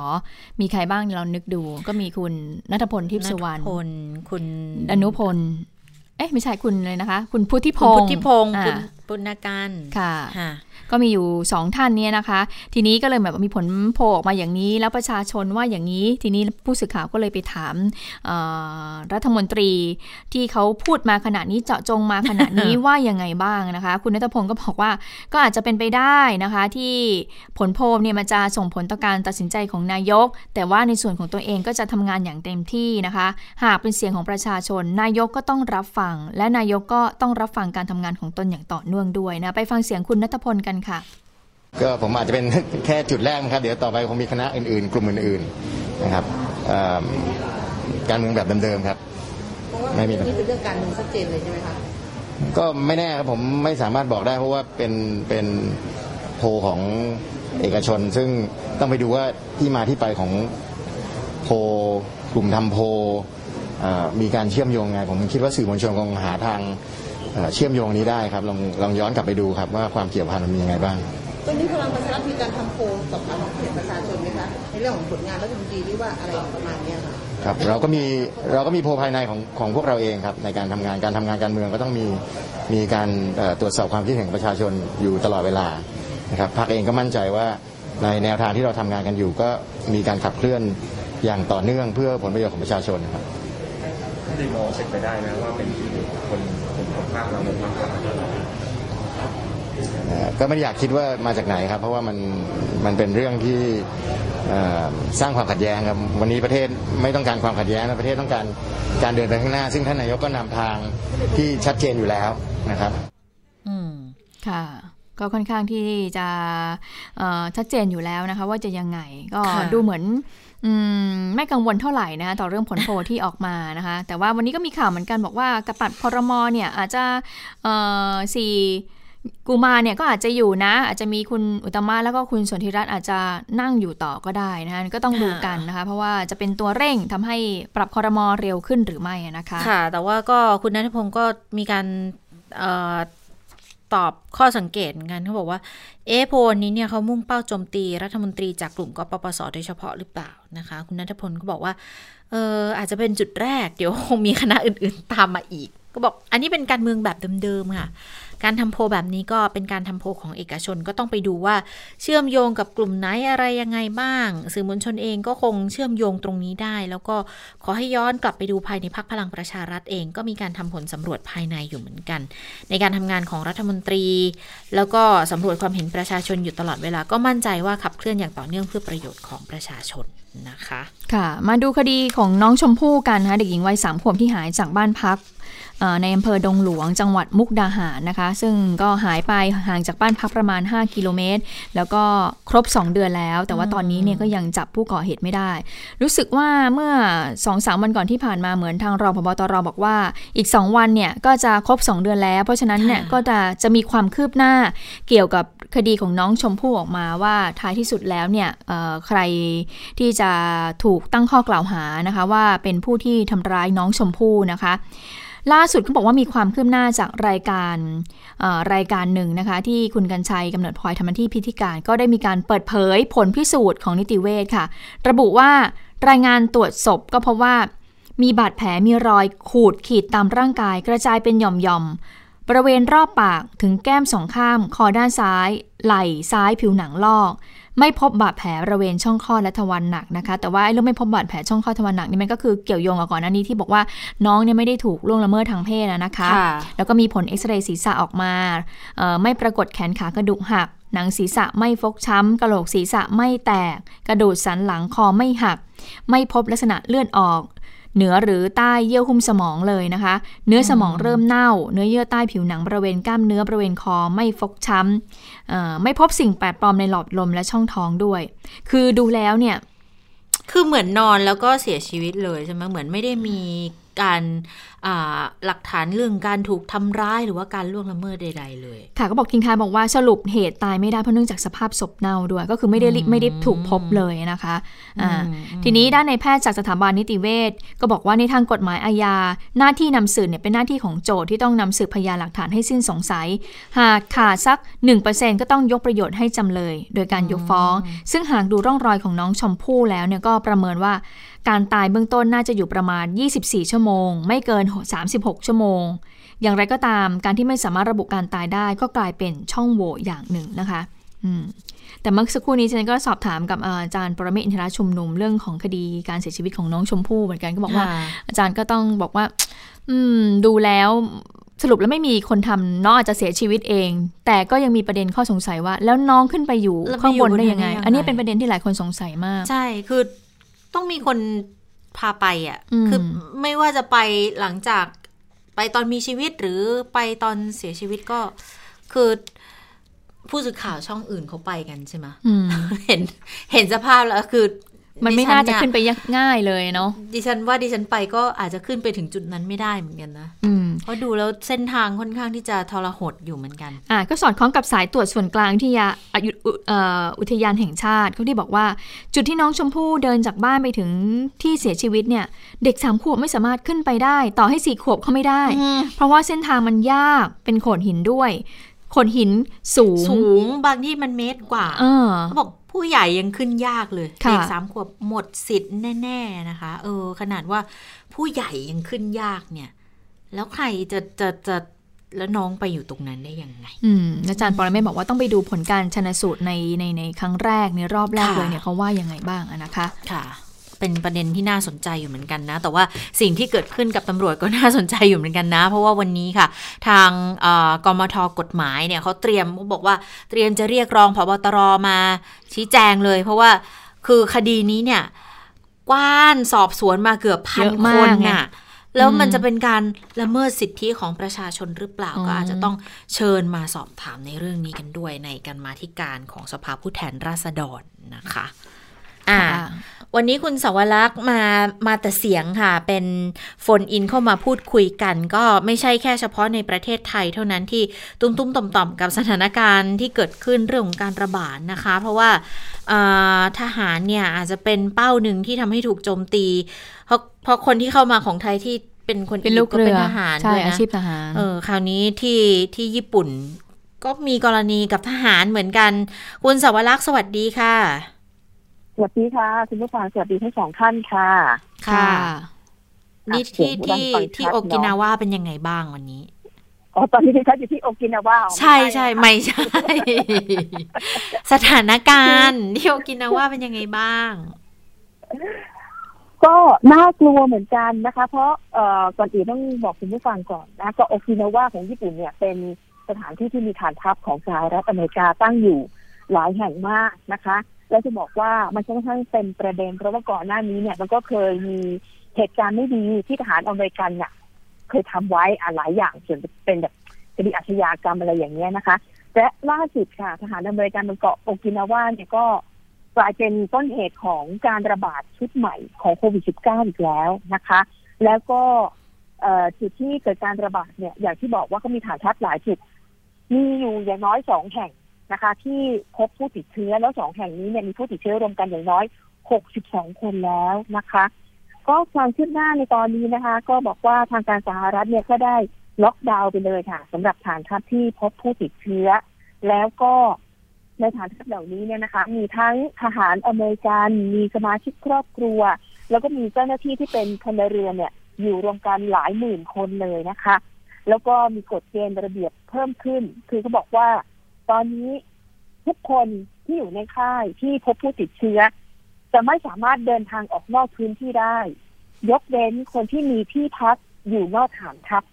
D: มีใครบ้างเรานึกดู ก็มีคุณนัทพลทิพสุวรรณ
A: คุณ
D: อนุพลเอ๊ะไม่ใช่คุณเลยนะคะ คุณพุทธิพ
A: งศ์พุทธิพงศ์คุณ ปุณการ
D: ค่ะ ก็มีอยู่2ท่านนี้นะคะ ทีนี้ก็เลยแบบมีผลโผล่ออกมาอย่างนี้ แล้วประชาชนว่าอย่างนี้ ทีนี้ผู้สื่อข่าวก็เลยไปถามรัฐมนตรีที่เขาพูดมาขณะนี้เจาะจงมาขณะนี้ว่ายังไงบ้างนะคะ คุณนัทพงศ์ก็บอกว่าก็อาจจะเป็นไปได้นะคะ ที่ผลโพลเนี่ยมันจะส่งผลต่อการตัดสินใจของนายก แต่ว่าในส่วนของตัวเองก็จะทำงานอย่างเต็มที่นะคะ หากเป็นเสียงของประชาชน นายกก็ต้องรับฟัง และนายกก็ต้องรับฟังการทำงานของตนอย่างต่อเนื่องด้วยนะ ไปฟังเสียงคุณนัทพลกันค่ะ
F: ก็ผมอาจจะเป็นแค่จุดแรกนะครับ เดี๋ยวต่อไปคงมีคณะอื่นๆ กลุ่มอื่นๆนะครับการเมืองแบบเดิมๆครับ
A: ไม่มีนี่เป็นเรื่องการเมืองชัดเจนเลยใช่ไหมคะ
F: ก็ไม่แน่ครับผมไม่สามารถบอกได้เพราะว่าเป็นเป็นโพของเอกชน ซึ่งต้องไปดูว่าที่มาที่ไปของโพกลุ่มทำโพมีการเชื่อมโยงไงผมคิดว่าสื่อมวลชนคงหาทาง เชื่อมโยงนี้ได้ครับลองลองย้อนกลับไปดูครับว่าความเกี่ยวพันมันมียังไงบ้าง
A: ตรงนี้พลังประชารัฐมีการทำโพลสอบถามความเห็นประชาชนไหมคะในเรื่องของผลงานรัฐมนตรีหรือว่าอะไรประมาณนี้ค่ะ
F: ครับเราก็มีเราก็มีโพลภายในของของพวกเราเองครับในการทำงานการทำงานการเมืองก็ต้องมีมีการตรวจสอบความคิดเห็นของประชาชนอยู่ตลอดเวลานะครับพรรคเองก็มั่นใจว่าในแนวทางที่เราทำงานกันอยู่ก็มีการขับเคลื่อนอย่างต่อเนื่องเพื่อผลประโยชน์ของประชาชนครับ
G: ที่มองเป็นไปได้นะว่าเป็นคน คนของภาคเรามากกว่า
F: ก็ไม่อยากคิดว่ามาจากไหนครับ เพราะว่ามันมันเป็นเรื่องที่สร้างความขัดแย้งครับวันนี้ประเทศไม่ต้องการความขัดแย้งประเทศต้องการการเดินไปข้างหน้า ซึ่งท่านนายกก็นำทางที่ชัดเจนอยู่แล้วนะครับ
D: อืมค่ะก็ค่อนข้างที่จะชัดเจนอยู่แล้วนะคะ ว่าจะยังไงก็ดูเหมือน ไม่กังวลเท่าไหร่นะคะต่อเรื่องผลโพลที่ออกมานะคะ แต่ว่าวันนี้ก็มีข่าวเหมือนกันบอกว่ากระปัดพรมเนี่ยอาจจะสี่กูมาเนี่ยก็อาจจะอยู่นะ อาจจะมีคุณอุตมะแล้วก็คุณสนธิรัตน์อาจจะนั่งอยู่ต่อก็ได้นะคะก็ต้องดูกันนะคะ เพราะว่าจะเป็นตัวเร่งทำให้ปรับคอรมอเร็วขึ้นหรือไม่นะคะ
A: ค่ะ แต่ว่าก็คุณนัทพงศ์ก็มีการ ตอบข้อสังเกตกันเขาบอกว่า เอโพนี้เนี่ยเขามุ่งเป้าโจมตีรัฐมนตรีจากกลุ่มกปปสโดยเฉพาะหรือเปล่านะคะ คุณนัทพลก็บอกว่าเอออาจจะเป็นจุดแรกเดี๋ยวคงมีคณะอื่นๆตามมาอีก ก็บอกอันนี้เป็นการเมืองแบบเดิมๆค่ะ การทำโพแบบนี้ก็เป็นการทำโพของเอกชนก็ต้องไปดูว่าเชื่อมโยงกับกลุ่มไหนอะไรยังไงบ้าง สื่อมวลชนเองก็คงเชื่อมโยงตรงนี้ได้ แล้วก็ขอให้ย้อนกลับไปดูภายในพักพลังประชารัฐเอง ก็มีการทำผลสำรวจภายในอยู่เหมือนกัน ในการทำงานของรัฐมนตรี แล้วก็สำรวจความเห็นประชาชนอยู่ตลอดเวลาก็มั่นใจว่าขับเคลื่อนอย่างต่อเนื่องเพื่อประโยชน์ของประชาชนนะคะ
D: ค่ะ มาดูคดีของน้องชมพู่กันนะคะเด็กหญิงวัยสามขวบที่หายจากบ้านพัก ในอำเภอดงหลวงจังหวัดมุกดาหารนะคะ ซึ่งก็หายไปห่างจากบ้านพักประมาณ 5 กิโลเมตร แล้วก็ครบ 2 เดือนแล้ว แต่ว่าตอนนี้เนี่ยก็ยังจับผู้ก่อเหตุไม่ได้ รู้สึกว่าเมื่อ2อสวันก่อนที่ผ่านมาเหมือนทางรองพบตรบอกว่าอีก 2 วันเนี่ยก็จะครบ 2 เดือนแล้ว เพราะฉะนั้นเนี่ยก็จะจะมีความคืบหน้าเกี่ยวกับคดีของน้องชมพู่ออกมาว่าท้ายที่สุดแล้วเนี่ยใครที่จะถูกตั้งข้อกล่าวหานะคะ ว่าเป็นผู้ที่ทำร้ายน้องชมพู่นะคะ ล่าสุดเขาบอกว่ามีความคืบหน้าจากรายการรายการหนึ่งนะคะ ที่คุณกัญชัยกำเนิดพลอยทำหน้าที่พิธีการ ก็ได้มีการเปิดเผยผลพิสูจน์ของนิติเวชค่ะ ระบุว่ารายงานตรวจศพก็พบว่ามีบาดแผลมีรอยขูดขีดตามร่างกาย กระจายเป็นหย่อมๆบริเวณรอบปากถึงแก้มสองข้ามคอด้านซ้าย ไหล่ซ้ายผิวหนังลอก ไม่พบบาดแผลบริเวณช่องคลอดและทวารหนักนะคะ แต่ว่าไอ้เรื่องไม่พบบาดแผลช่องคลอดทวารหนักนี่มันก็คือเกี่ยวโยงกับก่อนหน้านี้ที่บอกว่าน้องเนี่ยไม่ได้ถูกล่วงละเมิดทางเพศนะคะ แล้วก็มีผลเอ็กซเรย์ศีรษะออกมาไม่ปรากฏแขนขากระดูกหัก หนังศีรษะไม่ฟกช้ำกระโหลกศีรษะไม่แตก กระดูกสันหลังคอไม่หัก ไม่พบลักษณะเลื่อนออก เหนือหรือใต้เยื่อหุ้มสมองเลยนะคะ เนื้อสมองเริ่มเน่า เนื้อเยื่อใต้ผิวหนังบริเวณกล้ามเนื้อบริเวณคอไม่ฟกช้ำไม่พบสิ่งแปลกปลอมในหลอดลมและช่องท้องด้วย คือดูแล้วเนี่ย
A: คือเหมือนนอนแล้วก็เสียชีวิตเลยใช่ไหมเหมือนไม่ได้มี การหลักฐานเรื่องการถูกทำร้ายหรือว่าการล่วงละเมิดใด ๆ เลย
D: ค่ะก็บอกทิ้งท้ายบอกว่าสรุปเหตุตายไม่ได้เพราะเนื่องจากสภาพศพเน่าด้วย ก็คือไม่ได้ไม่ได้ถูกพบเลยนะคะะทีนี้ด้านในแพทย์จากสถาบันนิติเวชก็บอกว่าในทางกฎหมายอาญาหน้าที่นำสืบเนี่ยเป็นหน้าที่ของโจทย์ที่ต้องนำสืบพยานหลักฐานให้สิ้นสงสัย หากขาดสัก 1%ก็ต้องยกประโยชน์ให้จำเลย โดยการยกฟ้อง ซึ่งหากดูร่องรอยของน้องชมพู่แล้วเนี่ยก็ประเมินว่า การตายเบื้องต้นน่าจะอยู่ประมาณ 24 ชั่วโมง ไม่เกิน 36 ชั่วโมง อย่างไรก็ตามการที่ไม่สามารถระบุการตายได้ก็กลายเป็นช่องโหว่อย่างหนึ่งนะคะแต่เมื่อสักครู่นี้ฉันก็สอบถามกับอาจารย์ปรเมศอินทรชุมนุมเรื่องของคดีการเสียชีวิตของน้องชมพู่เหมือนกันก็บอกว่า อาจารย์ก็ต้องบอกว่า อืม ดูแล้วสรุปแล้วไม่มีคนทำน้องอาจจะเสียชีวิตเอง แต่ก็ยังมีประเด็นข้อสงสัยว่า แล้วน้องขึ้นไปอยู่ข้างบนได้ยังไง อันนี้เป็นประเด็นที่หลายคนสงสัยมาก
A: ใช่คือ ต้องมีคนพาไปอะ คือไม่ว่าจะไปหลังจากไปตอนมีชีวิตหรือไปตอนเสียชีวิตก็ คือผู้สื่อข่าวช่องอื่นเขาไปกันใช่ไหมเห็นเห็นสภาพแล้วคือ
D: มันไม่น่าจะขึ้นไปยง่ายเลยเนาะ
A: ดิฉันว่าดิฉันไปก็อาจจะขึ้นไปถึงจุดนั้นไม่ได้เหมือนกันนะเพราะดูแล้วเส้นทางค่อนข้างที่จะทรหดอยู่เหมือนกัน
D: อ่าก็สอดคล้องกับสายตรวจส่วนกลางที่ยาอุทยานแห่งชาติเขาที่บอกว่า จุดที่น้องชมพู่เดินจากบ้านไปถึงที่เสียชีวิตเนี่ย เด็กสามขวบไม่สามารถขึ้นไปได้ ต่อให้สี่ขวบเขาไม่ได้ เพราะว่าเส้นทางมันยากเป็นโขดหินด้วยโขดหินสูง
A: สูงบางที่มันเมตรกว่าเขาบอก ผู้ใหญ่ยังขึ้นยากเลยเด็กสามขวบหมดสิทธิ์แน่ ๆนะคะ เออ ขนาดว่าผู้ใหญ่ยังขึ้นยากเนี่ย แล้วใครจะจะจะแล้วน้องไปอยู่ตรงนั้นได้ยังไง
D: อืมอาจารย์ปรเมศบอกว่าต้องไปดูผลการชนสูตรในในในครั้งแรกในรอบแรกเลยเนี่ยเขาว่ายังไงบ้างนะคะ
A: ค่ะ เป็นประเด็นที่น่าสนใจอยู่เหมือนกันนะ แต่ว่าสิ่งที่เกิดขึ้นกับตำรวจก็น่าสนใจอยู่เหมือนกันนะ เพราะว่าวันนี้ค่ะ ทางกมทกฎหมายเนี่ยเขาเตรียมบอกว่าเตรียมจะเรียกรองพบตรมาชี้แจงเลย เพราะว่าคือคดีนี้เนี่ยกว้านสอบสวนมาเกือบพันคนน่ะแล้วมันจะเป็นการละเมิดสิทธิของประชาชนหรือเปล่าก็อาจจะต้องเชิญมาสอบถามในเรื่องนี้กันด้วยในการมาธิการของสภาผู้แทนราษฎรนะคะ อ่า วันนี้คุณสวรักษ์มามาแต่เสียงค่ะ เป็นโฟนอินเข้ามาพูดคุยกัน ก็ไม่ใช่แค่เฉพาะในประเทศไทยเท่านั้นที่ตุ้มตุ้มต่อมต่อมกับสถานการณ์ที่เกิดขึ้นเรื่องของการระบาดนะคะ เพราะว่าทหารเนี่ยอาจจะเป็นเป้าหนึ่งที่ทำให้ถูกโจมตี เพราะเพราะคนที่เข้ามาของไทยที่เป็นคน
D: เป็นลูกเรือ
A: เป็นทหารด้วยนะ
D: อาชีพทหาร
A: เออคราวนี้ที่ที่ญี่ปุ่น ก็มีกรณีกับทหารเหมือนกัน คุณสวรักษ์สวัสดีค่ะ
H: วัสดีค่ะ คุณผู้ฟังสวัสดีทั้งสองท่านค่ะ
A: ค่ะ นี่ที่ที่ที่โอกินาวาเป็นยังไงบ้างวันนี้
H: อ๋อตอนนี้ที่ฉันอยู่ที่โอกินาวา
A: ใช่ใช่ไม่ใช่ สถานการณ์ที่โอกินาวาเป็นยังไงบ้าง
H: ก็น่ากลัวเหมือนกันนะคะ เพราะเอ่อก่อนอื่นต้องบอกคุณผู้ฟังก่อนนะก็โอกินาวาของญี่ปุ่นเนี่ยเป็นสถานที่ที่มีฐานทัพของสหรัฐอเมริกาตั้งอยู่หลายแห่งมากนะคะ แล้วจะบอกว่ามันค่อนข้างเป็นประเด็น เพราะว่าก่อนหน้านี้เนี่ยมันก็เคยมีเหตุการณ์ไม่ดีที่ทหารอเมริกันเนี่ยเคยทำไว้อะหลายอย่างส่วนเป็นแบบคดีอาชญากรรมอะไรอย่างเงี้ยนะคะ และล่าสุดค่ะทหารอเมริกันบนเกาะโอกินาวาเนี่ยก็กลายเป็นต้นเหตุของการระบาดชุดใหม่ของโควิด -19 อีกแล้วนะคะ แล้วก็จุดที่เกิดการระบาดเนี่ย อย่างที่บอกว่าก็มีฐานทัพหลายจุด มีอยู่อย่างน้อยสองแห่ง นะคะ ที่พบผู้ติดเชื้อแล้วสองแห่งนี้เนี่ยมีผู้ติดเชื้อรวมกันอย่างน้อย 62 คนแล้วนะคะ ก็ความคืบหน้าในตอนนี้นะคะ ก็บอกว่าทางการสหรัฐเนี่ยก็ได้ล็อกดาวน์ไปเลยค่ะสำหรับฐานทัพที่พบผู้ติดเชื้อ แล้วก็ในฐานทัพเหล่านี้เนี่ยนะคะ มีทั้งทหารอเมริกัน มีสมาชิกครอบครัว แล้วก็มีเจ้าหน้าที่ที่เป็นพลเรือนเนี่ย อยู่รวมกันหลายหมื่นคนเลยนะคะ แล้วก็มีกฎเกณฑ์ระเบียบเพิ่มขึ้น คือเขาบอกว่า ตอนนี้ทุกคนที่อยู่ในค่ายที่พบผู้ติดเชื้อ จะไม่สามารถเดินทางออกนอกพื้นที่ได้ ยกเว้นคนที่มีที่พักอยู่นอกฐานทัพ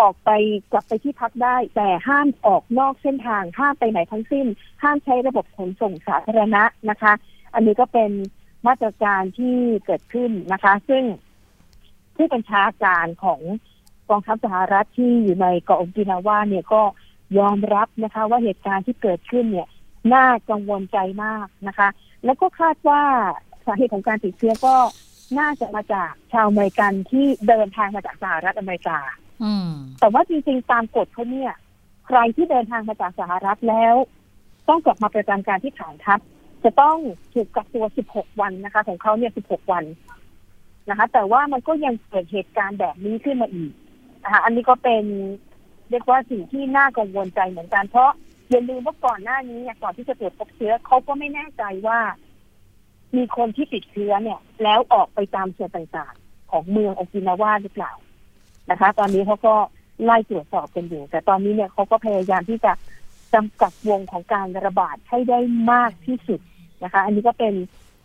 H: ออกไปกลับไปที่พักได้ แต่ห้ามออกนอกเส้นทางห้ามไปไหนทั้งสิ้น ห้ามใช้ระบบขนส่งสาธารณะนะคะ อันนี้ก็เป็นมาตรการที่เกิดขึ้นนะคะ ซึ่งผู้บัญชาการของกองทัพสหรัฐที่อยู่ในเกาะโอกินาวาเนี่ยก็ ยอมรับนะคะ ว่าเหตุการณ์ที่เกิดขึ้นเนี่ยน่ากังวลใจมากนะคะ แล้วก็คาดว่าสาเหตุของการติดเชื้อก็น่าจะมาจากชาวอเมริกันที่เดินทางมาจากสหรัฐอเมริกา
A: อืม
H: แต่ว่าจริงๆ ตามกฎเขาเนี่ย ใครที่เดินทางมาจากสหรัฐแล้ว ต้องกลับมาประจำการที่ฐานทัพ จะต้องถูกกักตัว 16 วันนะคะ ของเขาเนี่ย 16 วันนะคะ แต่ว่ามันก็ยังเกิดเหตุการณ์แบบนี้ขึ้นมาอีกนะคะอันนี้ก็เป็น เรียกว่าสิ่งที่น่ากังวลใจเหมือนกัน เพราะอย่าลืมว่าก่อนหน้านี้เนี่ยก่อนที่จะตรวจพบเชื้อเขาก็ไม่แน่ใจว่า มีคนที่ติดเชื้อเนี่ย แล้วออกไปตามส่วนต่างๆ ของเมืองโอกินาวาหรือเปล่านะคะ ตอนนี้เขาก็ไล่ตรวจสอบกันอยู่ แต่ตอนนี้เนี่ยเขาก็พยายามที่จะจำกัดวงของการระบาดให้ได้มากที่สุดนะคะ อันนี้ก็เป็น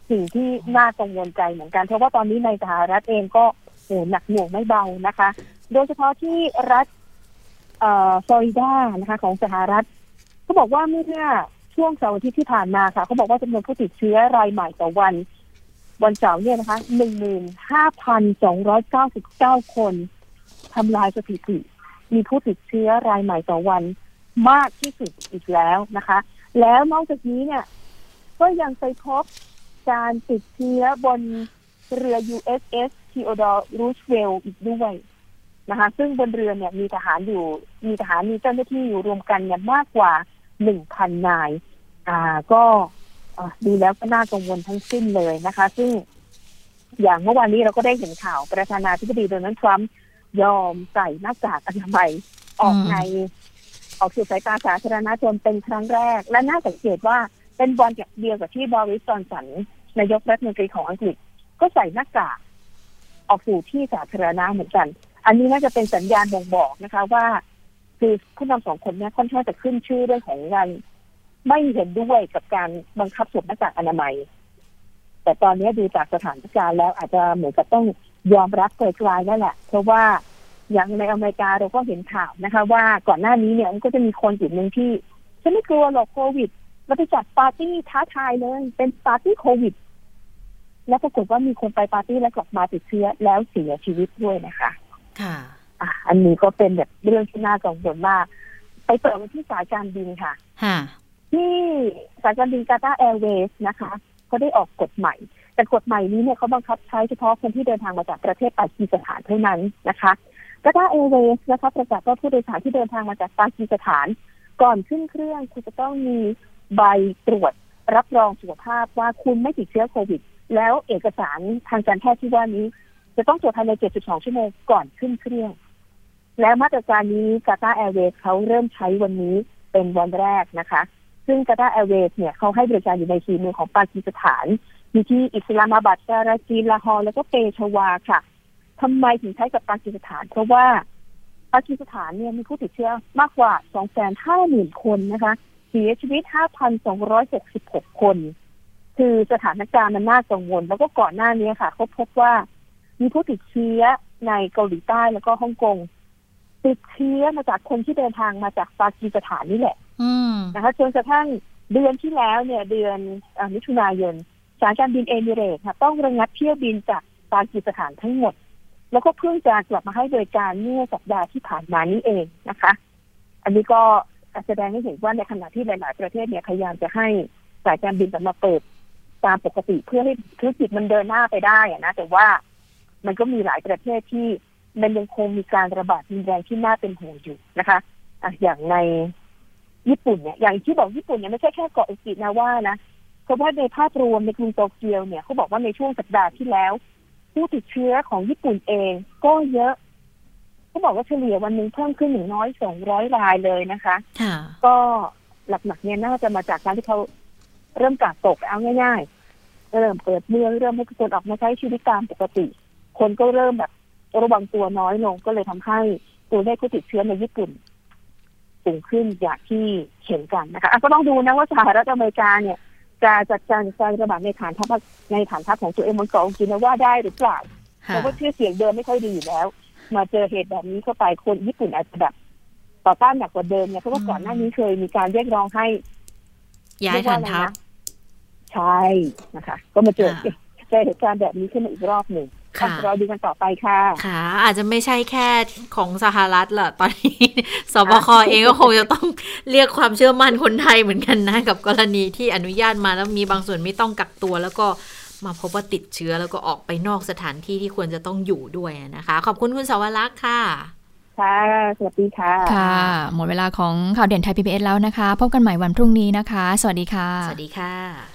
H: สิ่งที่น่ากังวลใจเหมือนกัน เพราะว่าตอนนี้ในสหรัฐเองก็โหหนักหน่วงไม่เบานะคะ โดยเฉพาะที่รัฐ ฟลอริดานะคะของสหรัฐเขาบอกว่าเมื่อช่วงเสาร์อาทิตย์ที่ผ่านมาค่ะเขาบอกว่าจำนวนผู้ติดเชื้อรายใหม่ต่อวัน วันเสาร์เนี่ยนะคะหนึ่งหมื่นห้าพันสองร้อยเก้าสิบเก้าคนทำลายสถิติ มีผู้ติดเชื้อรายใหม่ต่อวันมากที่สุดอีกแล้วนะคะ แล้วนอกจากนี้เนี่ย ก็ยังไปพบการติดเชื้อบนเรือ USS Theodore Roosevelt อีกด้วย นะคะ ซึ่งบนเรือเนี่ยมีทหารอยู่ มีทหารมีเจ้าหน้าที่อยู่รวมกันเนี่ยมากกว่าหนึ่งพันนาย อ่าก็อ่าดูแล้วก็น่ากังวลทั้งสิ้นเลยนะคะ ซึ่งอย่างเมื่อวานนี้เราก็ได้เห็นข่าวประธานาธิบดีโดนัลด์ทรัมป์ยอมใส่หน้ากากอนามัยออกในออกสู่สายตาสาธารณชนเป็นครั้งแรก และน่าสังเกตว่าเป็นบอลจากเดียวกับที่บริสจอนสันนายกรัฐมนตรีของอังกฤษ ก็ใส่หน้ากากออกสู่ที่สาธารณะเหมือนกัน อันนี้น่าจะเป็นสัญญาณบ่งบอกนะคะ ว่า คือผู้นำสองคนนี้ค่อนข้างจะขึ้นชื่อเรื่องของการไม่เห็นด้วยกับการบังคับสวมหน้ากากอนามัย แต่ตอนนี้ดูจากสถานการณ์แล้วอาจจะเหมือนกับต้องยอมรับไกลๆนั่นแหละ เพราะว่าอย่างในอเมริกาเราก็เห็นข่าวนะคะ ว่าก่อนหน้านี้เนี่ยมันก็จะมีคนกลุ่มหนึ่งที่ฉันไม่กลัวหรอกโควิดเราไปจัดปาร์ตี้ท้าทายเลย เป็นปาร์ตี้โควิด แล้วปรากฏว่ามีคนไปปาร์ตี้แล้วกลับมาติดเชื้อแล้วเสียชีวิตด้วยนะคะ
A: ค่ะ
H: อะอันนี้ก็เป็นแบบเรื่องที่น่ากังวลมาก ไปเปิดวันที่สายการบินค่ะ
A: ค่ะ
H: ที่สายการบินกาตาร์แอร์เวย์นะคะเขาได้ออกกฎใหม่ แต่กฎใหม่นี้เนี่ยเขาบังคับใช้เฉพาะคนที่เดินทางมาจากประเทศปากีสถานเท่านั้นนะคะกาตาร์แอร์เวย์นะคะประกาศว่าผู้โดยสารที่เดินทางมาจากปากีสถาน ก่อนขึ้นเครื่องคุณจะต้องมีใบตรวจรับรองสุขภาพว่าคุณไม่ติดเชื้อโควิด แล้วเอกสารทางการแพทย์ที่ว่านี้ จะต้องตรวจภายใน 72 ชั่วโมงก่อนขึ้นเครื่อง และมาตรการนี้กาตาแอร์เวย์เขาเริ่มใช้วันนี้เป็นวันแรกนะคะ ซึ่งกาตาแอร์เวย์เนี่ยเขาให้บริการอยู่ในสี่เมืองของปากีสถานมีที่อิสลามาบัดการาจีลาฮอร์แล้วก็เปชวาค่ะทำไมถึงใช้กับปากีสถาน เพราะว่าปากีสถานเนี่ยมีผู้ติดเชื้อมากกว่า 250,000 คนนะคะ เสียชีวิต 5,266 คน คือสถานการณ์มันน่ากังวล แล้วก็ก่อนหน้านี้ค่ะเขาพบว่า มีผู้ติดเชื้อในเกาหลีใต้แล้วก็ฮ่องกงติดเชื้อมาจากคนที่เดินทางมาจากปากีสถานนี่แหละ
A: อืม
H: นะคะจนกระทั่งเดือนที่แล้วเนี่ย เดือนเออมิถุนายนสายการบินเอมิเรตส์ค่ะต้องระงับเที่ยวบินจากปากีสถานทั้งหมด แล้วก็เพิ่งจะกลับมาให้บริการเมื่อสัปดาห์ที่ผ่านมานี้เองนะคะ อันนี้ก็แสดงให้เห็นว่าในขณะที่หลาย ๆ ประเทศเนี่ยพยายามจะให้สายการบินกลับมาเปิดตามปกติเพื่อให้ธุรกิจมันเดินหน้าไปได้อะนะแต่ว่า มันก็มีหลายประเทศที่มันยังคงมีการระบาดรุนแรงที่น่าเป็นห่วงอยู่นะคะอะอย่างในญี่ปุ่นเนี่ย อย่างที่บอกญี่ปุ่นเนี่ยไม่ใช่แค่เกาะโอกินาว่านะ เพราะว่าในภาพรวมในกรุงโตเกียวเนี่ยเขาบอกว่าในช่วงสัปดาห์ที่แล้ว ผู้ติดเชื้อของญี่ปุ่นเองก็เยอะเขาบอกว่าเฉลี่ยวันหนึ่งเพิ่มขึ้นหนึ่งน้อยสองร้อยรายเลยนะคะ
A: ค่ะ
H: ก็หลักๆเนี่ยน่าจะมาจากการที่เขาเริ่มกาดตกเอาง่ายๆ เริ่มเปิดเมืองเริ่มให้คนออกมาใช้ชีวิตตามปกติ คนก็เริ่มแบบระวังตัวน้อยลงก็เลยทำให้ตัวเลขผู้ติดเชื้อในญี่ปุ่นสูงขึ้นอย่างที่เห็นกันนะคะอะก็ต้องดูนะว่าสหรัฐอเมริกาเนี่ยจะจัดการการระบาดในฐานทัพในฐานทัพของตัวเองบนเกาะองกินาว่าได้หรือเปล่า
A: ค่ะ
H: เพราะว่าชื่อเสียงเดิมไม่ค่อยดีอยู่แล้ว มาเจอเหตุแบบนี้เข้าไปคนญี่ปุ่นอาจจะแบบต่อต้านหนักกว่าเดิมเนี่ยเพราะว่าก่อนหน้านี้เคยมีการเรียกร้องให้
A: ย้ายฐานทัพ
H: ใช่นะคะ ก็มาเจอ
A: ค่ะ
H: เจอเหตุการณ์แบบนี้ขึ้นมาอีกรอบหนึ่ง
A: ค่ะ
H: รอดูกันต่อไปค่ะ
A: ค่ะ อาจจะไม่ใช่แค่ของสหรัฐแหละตอนนี้สบคเองก็คงจะต้องเรียกความเชื่อมั่นคนไทยเหมือนกันนะ กับกรณีที่อนุญาตมาแล้วมีบางส่วนไม่ต้องกักตัวแล้วก็มาพบว่าติดเชื้อแล้วก็ออกไปนอกสถานที่ที่ควรจะต้องอยู่ด้วยนะคะ ขอบคุณคุณสาวรักษ์ค่ะ
H: ค่ะ สวัสดีค่ะ
D: ค่ะ หมดเวลาของข่าวเด่นไทย PBS แล้วนะคะ พบกันใหม่วันพรุ่งนี้นะคะ สวัสดีค่ะ
A: สวัสดีค่ะ